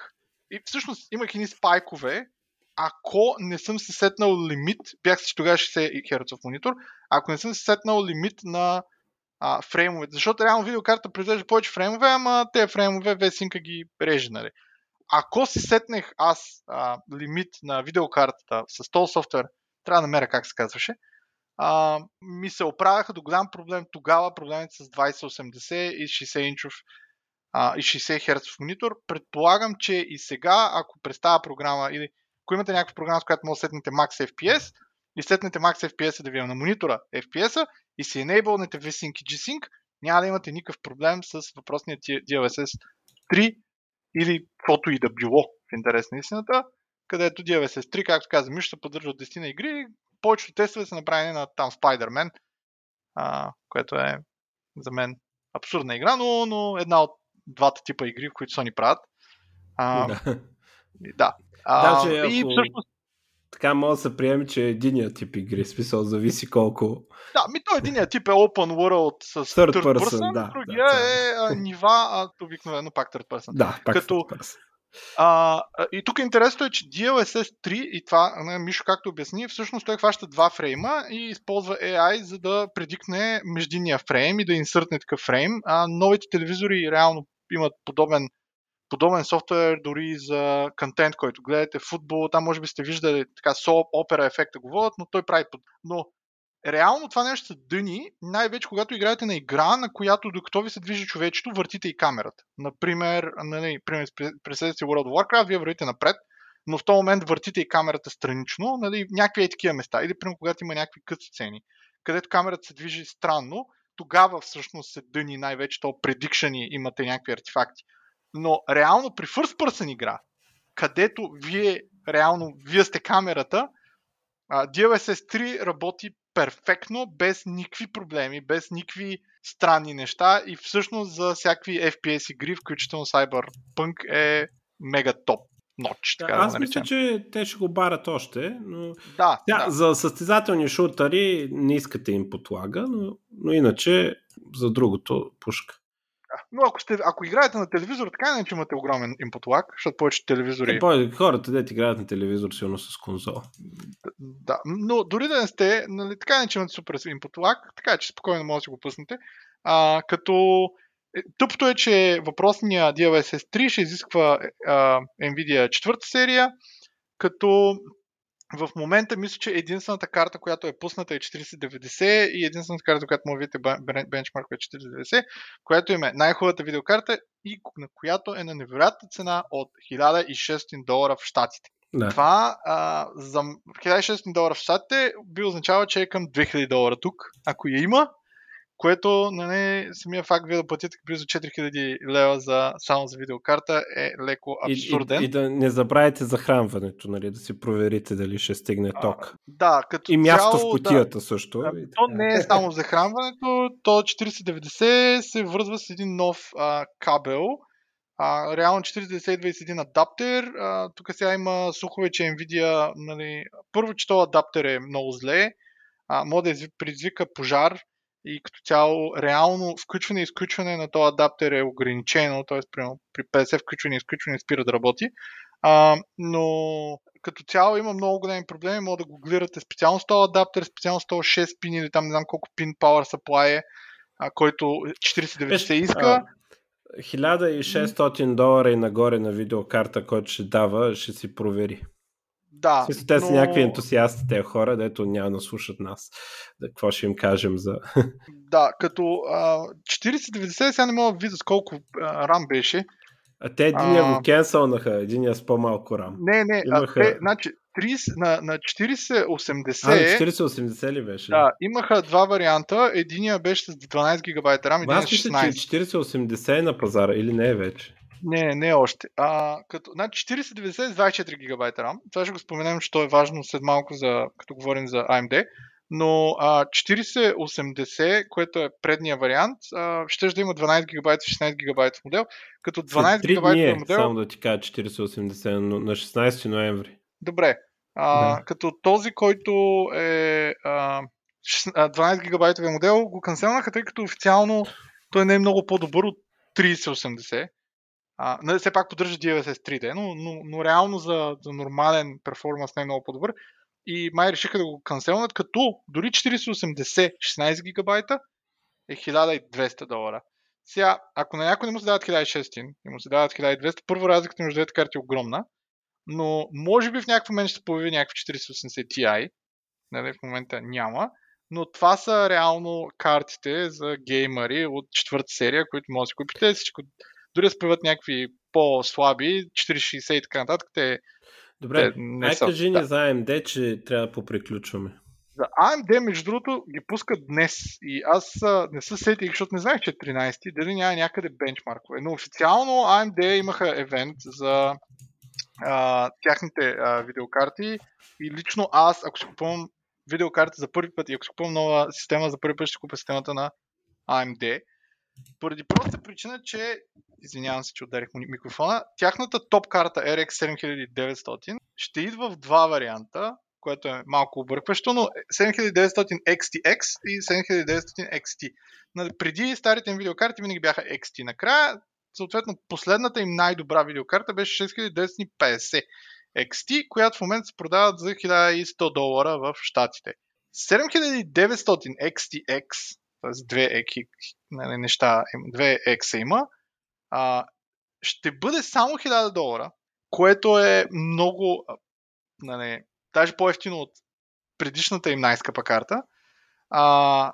и всъщност имах едни спайкове, ако не съм се сетнал лимит, бях си тогава 60 Hz монитор, ако не съм се сетнал лимит на а, фреймовете, защото реално видеокарта произвежда повече фреймове, ама те фреймове весинка ги реже, нали. Ако си сетнех аз а, лимит на видеокартата с този софтуер, трябва да намеря как се казваше, а, ми се оправяха до голям проблем тогава, проблемите с 2080 и 60 инчов и 60 Hz монитор. Предполагам, че и сега, ако представя програма или ако имате някаква програма, с която може да сетнете Max FPS и сетнете Max FPS да ви е на монитора FPS и си enablenете VSync и G-Sync, няма да имате никакъв проблем с въпросния DLSS 3 или каквото и да било в интерес на истината, където DLSS 3, както казвам, ще се поддържа от 10 на игри. Повечето тестове са направени на там Spider-Man, а, което е за мен абсурдна игра, но, но една от двата типа игри, в които Sony правят. А, да. да. А, Даже ако... и всъщност така може да се приеме, че е единия тип игри, смисъл зависи колко... Да, ми то единия тип е open world с third, third person, person да, другия да, е а, нива, а обикновено пак third person. Да, пак Като, third person. А, и тук интересното е, че DLSS 3 и това, Мишо както обясни, всъщност той хваща два фрейма и използва AI, за да предикне междинния фрейм и да инсъртне такъв фрейм. А новите телевизори реално имат подобен подобен софтуер дори за контент, който гледате, футбол, там може би сте виждали така соп, опера ефекта го но той прави под... Но реално това нещо са дъни, най-вече когато играете на игра, на която докато ви се движи човечето, въртите и камерата. Например, нали, пример, си World of Warcraft, вие вървите напред, но в този момент въртите и камерата странично, нали, някакви е такива места. Или, примерно, когато има някакви кът сцени, където камерата се движи странно, тогава всъщност се дъни най-вече то предикшън и имате някакви артефакти. Но реално при First Person игра, където вие реално, вие сте камерата, DLSS 3 работи перфектно, без никакви проблеми, без никакви странни неща и всъщност за всякакви FPS игри, включително Cyberpunk е мега топ ноч. Така Аз да мисля, че те ще го барат още, но да, Тя, да. за състезателни шутъри не искате им подлага, но, но иначе за другото пушка. Но ако, сте, ако играете на телевизор, така не че имате огромен lag, защото повече телевизори... Е, хората, де играят на телевизор, силно с конзол. Да, но дори да не сте, нали, така не че имате супер lag, така че спокойно може да си го пуснете. А, като е, Тъпто е, че въпросния DLSS 3 ще изисква а, NVIDIA четвърта серия, като в момента мисля, че единствената карта, която е пусната е 4090 и единствената карта, която му видите бенчмарк е 4090, която им е най-хубавата видеокарта и на която е на невероятна цена от 1600 долара в Штатите. Да. Това а, за 1600 долара в Штатите би означава, че е към 2000 долара тук, ако я има което нали, самия факт вие да платите близо 4000 лева за, само за видеокарта е леко абсурден. И, и, и да не забравяйте захранването, нали, да си проверите дали ще стигне ток. А, да, като И място цяло, в кутията да, също. А, то не е (laughs) само захранването, то 4090 се връзва с един нов а, кабел, а, реално 4090 идва и с един адаптер. А, тук сега има слухове, че Nvidia, нали, първо, че този адаптер е много зле, а, може да предизвика пожар и като цяло реално включване и изключване на този адаптер е ограничено, т.е. при 50 включване и изключване спира да работи. А, но като цяло има много големи проблеми, може да гуглирате специално с този адаптер, специално с този 6 пин или там не знам колко пин Power Supply е, а, който 4090 иска. 1600 долара и нагоре на видеокарта, който ще дава, ще си провери. Да. Смисъл, те са но... някакви ентусиасти, тези хора, дето няма да слушат нас. Да, какво ще им кажем за... Да, като а, 4090 сега не мога да видя колко а, рам беше. А те единия а... го кенсълнаха, единия с по-малко рам. Не, не, Имаха... а те, значи, 30, на, на 4080. А, на 4080 ли беше? Да, имаха два варианта. Единия беше с 12 гигабайта рам, един с 16. Аз мисля, че 4080 е на пазара или не е вече? Не, не още. А, като, значи 4090 с 24 гигабайта RAM. Това ще го споменем, че то е важно след малко, за, като говорим за AMD. Но а, 4080, което е предния вариант, а, ще да има 12 гигабайта и 16 гигабайта модел, като 12 гигабайта е, модел... само да ти кажа 4080 на 16 ноември. Добре. А, да. Като този, който е а, 12 гигабайтовия модел, го канцелнаха, тъй като официално той не е много по-добър от 3080. А, нали, все пак поддържа DLSS 3D, но, но, но реално за, за нормален перформанс не е много по-добър. И май решиха да го канцелнат, като дори 4080 16 гигабайта е 1200 долара. Сега, ако на някой не му се дават 1600 и му се дават 1200, първо разликата между двете карти е огромна, но може би в някакъв момент ще се появи някакъв 4080 Ti, нали, в момента няма, но това са реално картите за геймари от четвърта серия, които може да си купите. Всичко, дори да спиват някакви по-слаби, 460 и така нататък, те Добре, не ай кажи ни да. за AMD, че трябва да поприключваме. За AMD, между другото, ги пускат днес. И аз а, не се сетих, защото не знаех, че е 13, дали няма някъде бенчмаркове. Но официално AMD имаха евент за а, тяхните а, видеокарти и лично аз, ако си купувам видеокарта за първи път и ако си купувам нова система за първи път, ще купя системата на AMD. Поради проста причина, че, извинявам се, че ударих микрофона, тяхната топ карта RX 7900 ще идва в два варианта, което е малко объркващо, но 7900 XTX и 7900 XT. Преди старите им видеокарти винаги бяха XT. Накрая, съответно, последната им най-добра видеокарта беше 6950 XT, която в момента се продават за 1100 долара в Штатите. 7900 XTX, т.е. две еки, нали, неща, две екса има, а, ще бъде само 1000 долара, което е много, нали, даже по-ефтино от предишната им най-скъпа карта. А,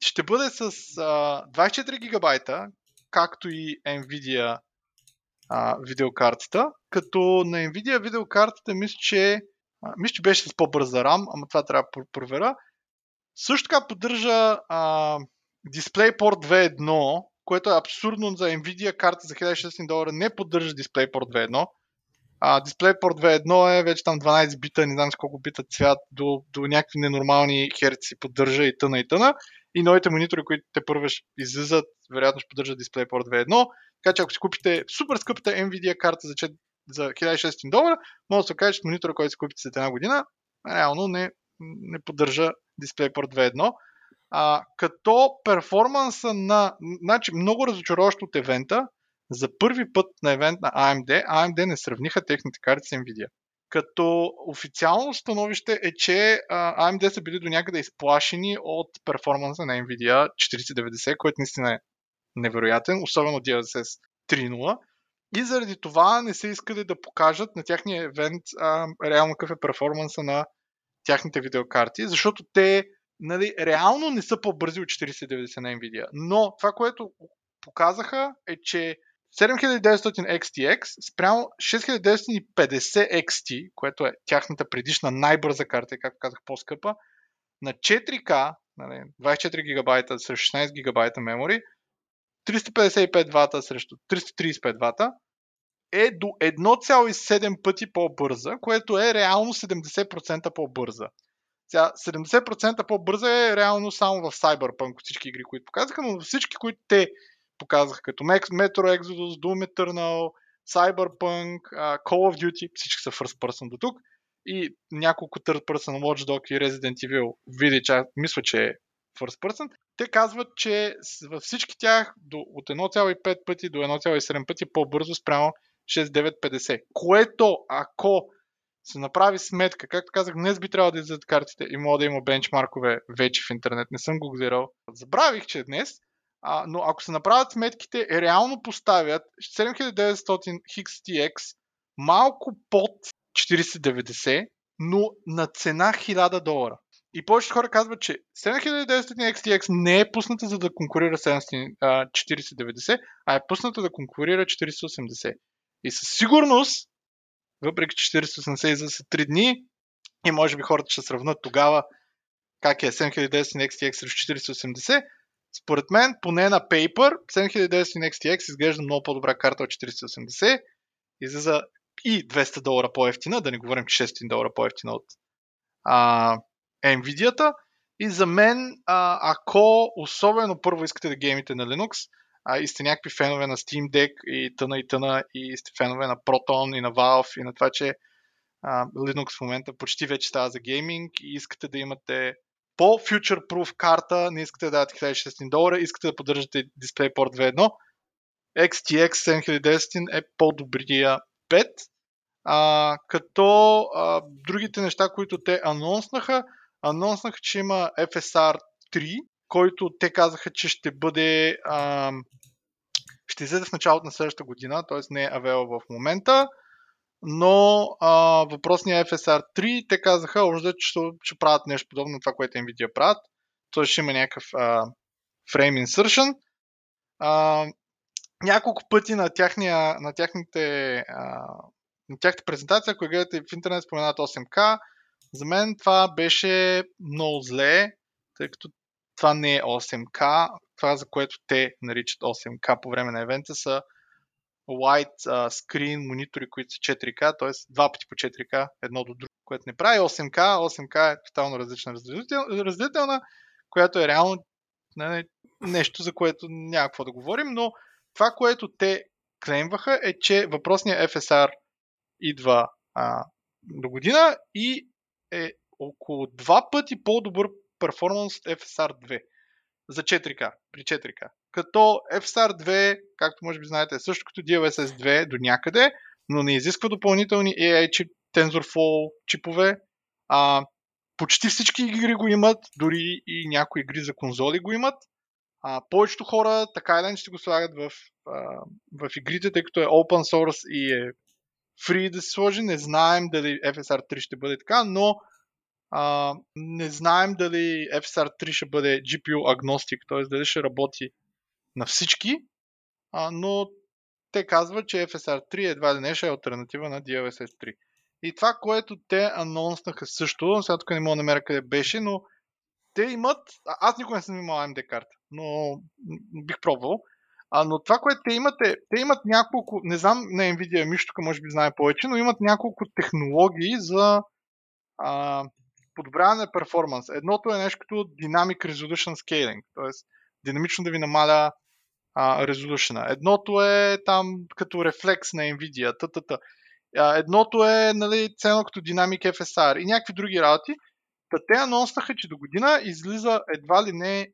ще бъде с а, 24 гигабайта, както и Nvidia а, видеокартата, като на Nvidia видеокартата мисля, че, а, мисля, че беше с по-бърза RAM, ама това трябва да проверя. Също така поддържа а, DisplayPort 2.1, което е абсурдно за Nvidia карта за 1600 долара, не поддържа DisplayPort 2.1. А, DisplayPort 2.1 е вече там 12 бита, не знам с колко бита цвят, до, до някакви ненормални херци поддържа и тъна и тъна. И новите монитори, които те първо излизат, вероятно ще поддържат DisplayPort 2.1. Така че ако си купите супер скъпата Nvidia карта за, 4, за 1600 долара, може да се окаже, че монитора, който си купите след една година, реално не, не поддържа DisplayPort 2.1. А, като перформанса на... Значи, много разочароващо от евента, за първи път на евент на AMD, AMD не сравниха техните карти с Nvidia. Като официално становище е, че а, AMD са били до някъде изплашени от перформанса на Nvidia 4090, който наистина е невероятен, особено DLSS 3.0. И заради това не са искали да покажат на тяхния евент а, реално какъв е перформанса на тяхните видеокарти, защото те нали, реално не са по-бързи от 4090 на Nvidia. Но това, което показаха е, че 7900 XTX спрямо 6950 XT, което е тяхната предишна най-бърза карта, както казах по-скъпа, на 4K, нали, 24 гигабайта срещу 16 гигабайта мемори, 355 вата срещу 335 вата, е до 1,7 пъти по-бърза, което е реално 70% по-бърза. Сега, 70% по-бърза е реално само в Cyberpunk всички игри, които показаха, но всички, които те показаха, като Metro Exodus, Doom Eternal, Cyberpunk, Call of Duty, всички са first person до тук, и няколко third person Watch Dogs и Resident Evil види, че мисля, че е first person, те казват, че във всички тях до, от 1,5 пъти до 1,7 пъти по-бързо спрямо 6950. Което, ако се направи сметка, както казах, днес би трябвало да излизат картите и мога да има бенчмаркове вече в интернет. Не съм го гледал. Забравих, че е днес, а, но ако се направят сметките, реално поставят 7900 XTX малко под 4090, но на цена 1000 долара. И повечето хора казват, че 7900 XTX не е пусната за да конкурира 4090, а е пусната да конкурира 4080. И със сигурност, въпреки че 4080 за 3 дни, и може би хората ще сравнат тогава как е 7900 XTX срещу 4080, според мен, поне на Paper, 7900 XTX изглежда много по-добра карта от 480. Излиза и 200 долара по-ефтина, да не говорим, че 600 долара по-ефтина от а, Nvidia-та. И за мен, а, ако особено първо искате да геймите на Linux, а, и сте някакви фенове на Steam Deck и тъна и тъна, и сте фенове на Proton и на Valve и на това, че а, Linux в момента почти вече става за гейминг и искате да имате по-future-proof карта, не искате да дадете 1600 долара, искате да поддържате DisplayPort 2.1, XTX 7010 е по-добрия bet. А, като а, другите неща, които те анонснаха, анонснаха, че има FSR 3, който те казаха, че ще бъде а, ще излезе в началото на следващата година, т.е. не е авел в момента, но а, въпросният FSR 3, те казаха, още, че ще, правят нещо подобно на това, което Nvidia правят. Т.е. ще има някакъв а, frame insertion. А, няколко пъти на, тяхния, на, тяхните, а, на тяхната презентация, ако гледате в интернет, споменат 8K, за мен това беше много зле, тъй като това не е 8K. Това, за което те наричат 8K по време на евента, са white screen монитори, които са 4K, т.е. два пъти по 4K, едно до друго, което не прави 8K. 8K е тотално различна разделителна, която е реално не, нещо, за което няма какво да говорим, но това, което те клеймваха е, че въпросният FSR идва а, до година и е около два пъти по-добър от FSR 2 за 4K, при 4K. Като FSR 2, както може би знаете, е също като DLSS 2 до някъде, но не изисква допълнителни AI чип, TensorFlow чипове. А, почти всички игри го имат, дори и някои игри за конзоли го имат. А, повечето хора така или ще го слагат в, а, в игрите, тъй като е open source и е free да се сложи. Не знаем дали FSR 3 ще бъде така, но а, не знаем дали FSR 3 ще бъде GPU агностик, т.е. дали ще работи на всички, а, но те казват, че FSR 3 едва ли не ще е альтернатива на DLSS 3. И това, което те анонснаха също, сега тук не мога да намеря къде беше, но те имат, аз никога не съм имал AMD карта, но бих пробвал, а, но това, което те имат е, те имат няколко, не знам на Nvidia, Миш тук може би знае повече, но имат няколко технологии за а, подобряване на перформанс. Едното е нещо като Dynamic Resolution Scaling, т.е. динамично да ви намаля резолюшена. Едното е там като рефлекс на Nvidia, т.т. Едното е нали, цено като Dynamic FSR и някакви други работи. Та те анонснаха, че до година излиза едва ли не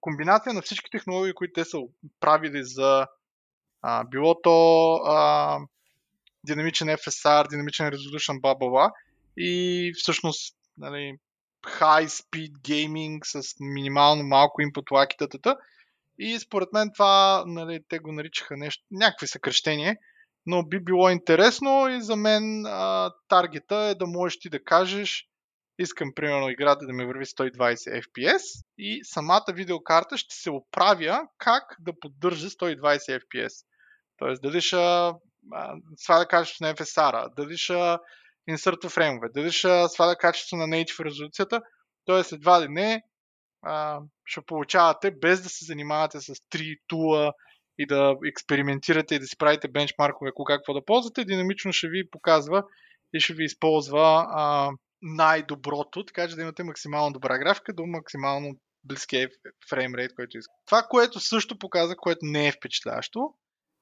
комбинация на всички технологии, които те са правили за а, било то а, динамичен FSR, динамичен Resolution, бла, бла, бла. И всъщност нали, high speed gaming с минимално малко input lag и. И според мен това, нали, те го наричаха нещо, някакви съкръщения, но би било интересно и за мен а, таргета е да можеш ти да кажеш искам примерно играта да ми върви 120 FPS и самата видеокарта ще се оправя как да поддържа 120 FPS. Тоест дали ще сваля качеството на FSR, дали ще инсъртва фреймове, дали ще сваля качеството на native резолюцията, т.е. едва ли не а, ще получавате без да се занимавате с три тула и да експериментирате и да си правите бенчмаркове, кога какво да ползвате, динамично ще ви показва и ще ви използва а, най-доброто, така че да имате максимално добра графика до максимално близкия фреймрейт, който искате. Това, което също показа, което не е впечатляващо,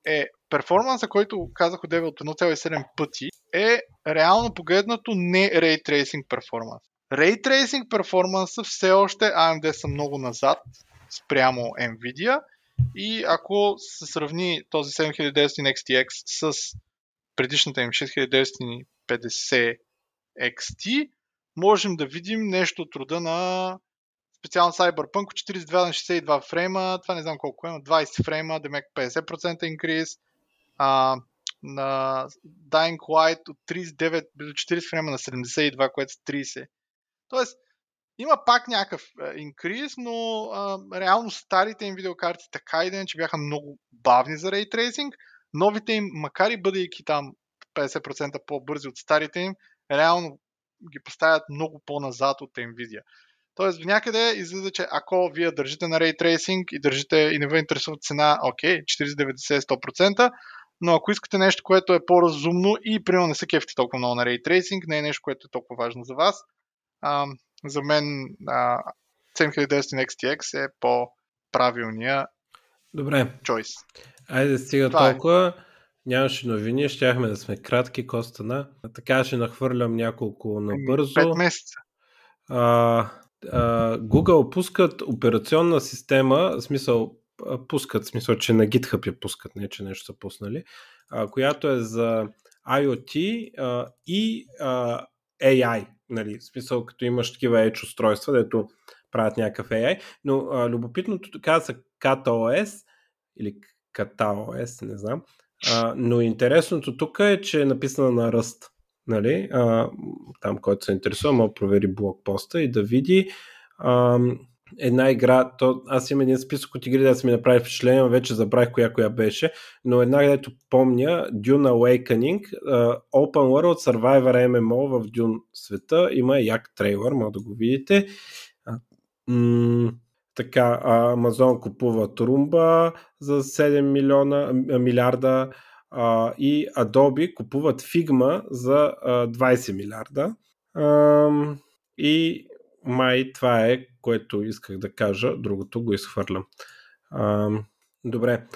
е перформанса, който казах от 9 от 1,7 пъти, е реално погледнато не Ray Tracing перформанс. Ray Tracing перформанса все още AMD са много назад спрямо Nvidia и ако се сравни този 7900 XTX с предишната им 6950 XT, можем да видим нещо от рода на специално Cyberpunk 42 на 62 фрейма, това не знам колко е, 20 фрейма, демек 50% инкриз, а, на Dying Light от 39 до 40 фрейма на 72, което са 30. Тоест, има пак някакъв инкриз, но а, реално старите им видеокарти така и ден, че бяха много бавни за Tracing. Новите им, макар и бъдейки там 50% по-бързи от старите им, реално ги поставят много по-назад от Nvidia. Тоест, в някъде излиза, че ако вие държите на Ray и държите и не ви интересува цена, окей, 40-90-100%, но ако искате нещо, което е по-разумно и примерно не се кефите толкова много на Ray Tracing, не е нещо, което е толкова важно за вас, а, за мен а, 7900 XTX е по-правилния Добре. choice. Айде стига Това е. толкова. Е. Нямаше новини, щяхме да сме кратки, Костана. Така ще нахвърлям няколко набързо. Пет месеца. А, а, Google пускат операционна система, в смисъл пускат, в смисъл, че на GitHub я пускат, не че нещо са пуснали, а, която е за IoT а, и а, AI, нали, в смисъл като имаш такива Edge устройства, дето правят някакъв AI, но а, любопитното каза са KatOS или KataOS, не знам, а, но интересното тук е, че е написана на ръст. Нали? А, там, който се интересува, може да провери блокпоста и да види а, една игра. То, аз имам един списък от игри, да си ми направи впечатление, вече забравих коя коя беше, но една, където помня, Dune Awakening, uh, Open World Survivor MMO в Dune света, има як трейлър, може да го видите. м- така, Амазон купува Трумба за 7 милиона, милиарда а, и Adobe купуват Figma за а, 20 милиарда. А, и май това е, което исках да кажа, другото го изхвърлям. А, добре.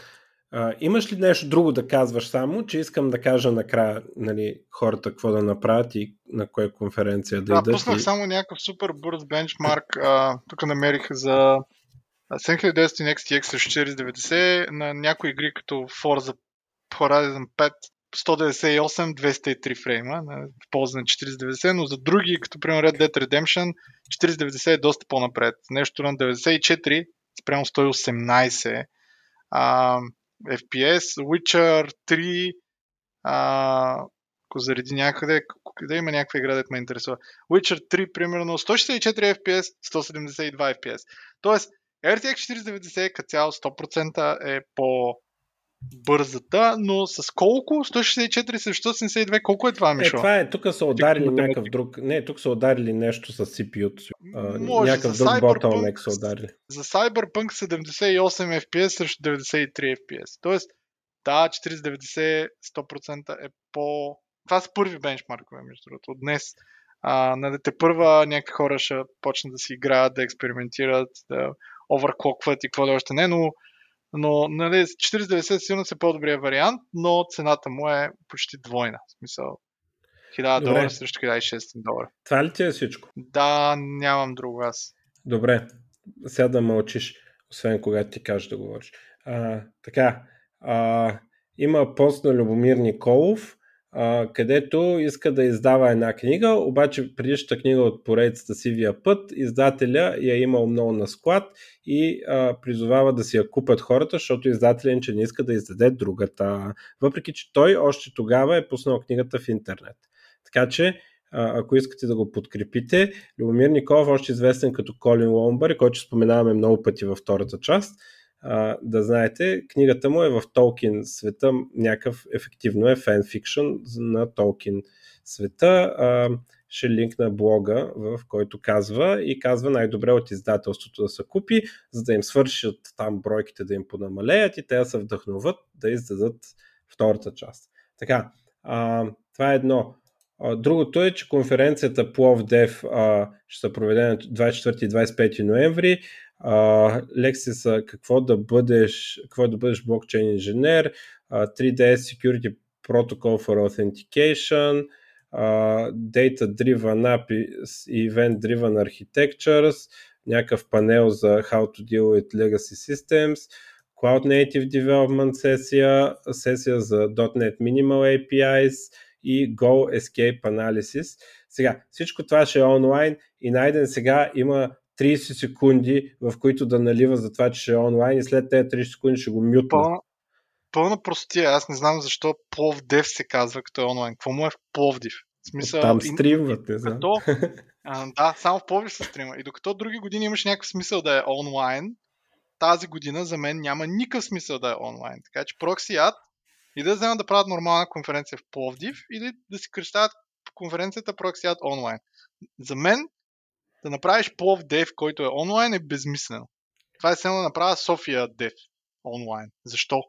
А, имаш ли нещо друго да казваш само, че искам да кажа накрая нали, хората какво да направят и на коя конференция да, да идат? Да, пуснах и... само някакъв супер бърз бенчмарк. А, тук намерих за 7900 XTX срещу 4090 на някои игри като Forza Horizon 5 198, 203 фрейма в полза на 4090, но за други, като примерно Red Dead Redemption, 4090 е доста по-напред. Нещо на 94 спрямо 118 а, FPS, Witcher 3, а, ако зареди някъде, къде има някаква игра, да ме интересува. Witcher 3, примерно 164 FPS, 172 FPS. Тоест, RTX 4090 като цяло 100% е по бързата, но с колко? 164 срещу 172, колко е това, Мишо? Е, това е, тук са ударили някакъв друг, не, тук са ударили нещо с CPU-то си. Може, някакъв друг bottleneck са ударили. За Cyberpunk 78 FPS срещу 93 FPS. Тоест, да, 4090 100% е по... Това са първи бенчмаркове, между другото. От днес а, на дете първа някакви хора ще почнат да си играят, да експериментират, да оверклокват и какво да още не, но но нали, 4090 сигурно е по-добрия вариант, но цената му е почти двойна. В смисъл 1000 Добре. долара срещу 1600 долара. Това ли ти е всичко? Да, нямам друго аз. Добре, сега да мълчиш, освен когато ти кажеш да говориш. А, така, а, има пост на Любомир Николов, където иска да издава една книга, обаче предишната книга от поредицата Сивия път, издателя я е имал много на склад и а, призовава да си я купят хората, защото издателя че не иска да издаде другата. Въпреки, че той още тогава е пуснал книгата в интернет. Така че ако искате да го подкрепите. Любомир Николов, още известен като Колин Ломбър, който споменаваме много пъти във втората част, да знаете, книгата му е в Толкин света, някакъв ефективно е фенфикшн на Толкин света. А, ще линкна блога, в който казва и казва най-добре от издателството да се купи, за да им свършат там бройките да им понамалеят и те да се вдъхнуват да издадат втората част. Така, а, това е едно. Другото е, че конференцията Плов а, ще се проведе на 24 и 25 ноември лекси са какво да бъдеш, какво да бъдеш блокчейн инженер, 3DS Security Protocol for Authentication, Data Driven App и Event Driven Architectures, някакъв панел за How to Deal with Legacy Systems, Cloud Native Development сесия, сесия за .NET Minimal APIs и Go Escape Analysis. Сега, всичко това ще е онлайн и найден сега има 30 секунди, в които да налива за това, че ще е онлайн и след тези 30 секунди ще го мютна. Пълна, пълна простия. Аз не знам защо Пловдев се казва като е онлайн. Какво му е в Пловдив? В смисъл, Там стримват, не знам. (laughs) А, да, само в Пловдив се стрима. И докато други години имаш някакъв смисъл да е онлайн, тази година за мен няма никакъв смисъл да е онлайн. Така че проксият и да вземат да правят нормална конференция в Пловдив или да си кръщават конференцията проксият онлайн. За мен да направиш плов дев, който е онлайн, е безмислено. Това е само да направя София дев онлайн. Защо?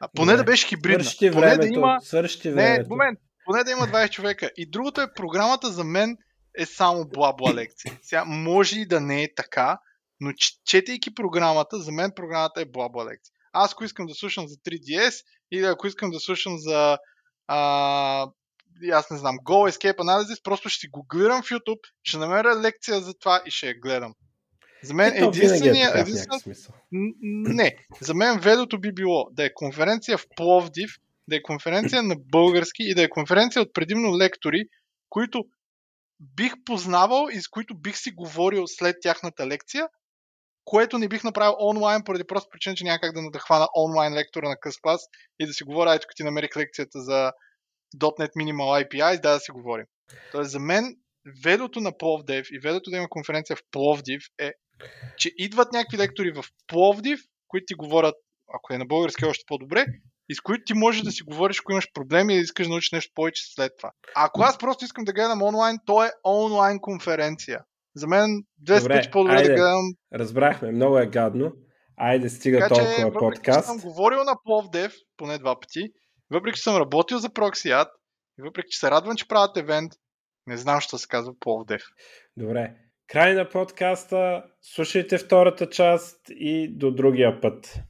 А, поне не, да беше хибридна. Свърши поне времето, да има... свърши Не, времето. момент. Поне да има 20 човека. И другото е, програмата за мен е само бла-бла лекции. Сега може и да не е така, но четейки програмата, за мен програмата е бла-бла лекция. Аз ако искам да слушам за 3DS или ако искам да слушам за а, аз не знам, Go Escape Analysis, просто ще си го гледам в YouTube, ще намеря лекция за това и ще я гледам. За мен Ето, единствения... Е единствен... Не, за мен ведото би било да е конференция в Пловдив, да е конференция на български и да е конференция от предимно лектори, които бих познавал и с които бих си говорил след тяхната лекция, което не бих направил онлайн, поради просто причина, че няма как да надъхвана онлайн лектора на къс клас и да си говоря, ето като ти намерих лекцията за .NET Minimal API, да да си говорим. Тоест за мен ведото на Пловдив и ведото да има конференция в Пловдив е, че идват някакви лектори в Пловдив, които ти говорят, ако е на български още по-добре, и с които ти можеш да си говориш, ако имаш проблеми и искаш да научиш нещо повече след това. А ако аз просто искам да гледам онлайн, то е онлайн конференция. За мен 200 пъти по-добре айде. да гледам. Разбрахме, много е гадно. Айде, стига Така че, толкова въпреки, подкаст. че съм говорил на Пловдев поне два пъти, въпреки, че съм работил за Proxyad, и въпреки, че се радвам, че правят евент, не знам, що се казва Пловдев. Добре. Край на подкаста. Слушайте втората част и до другия път.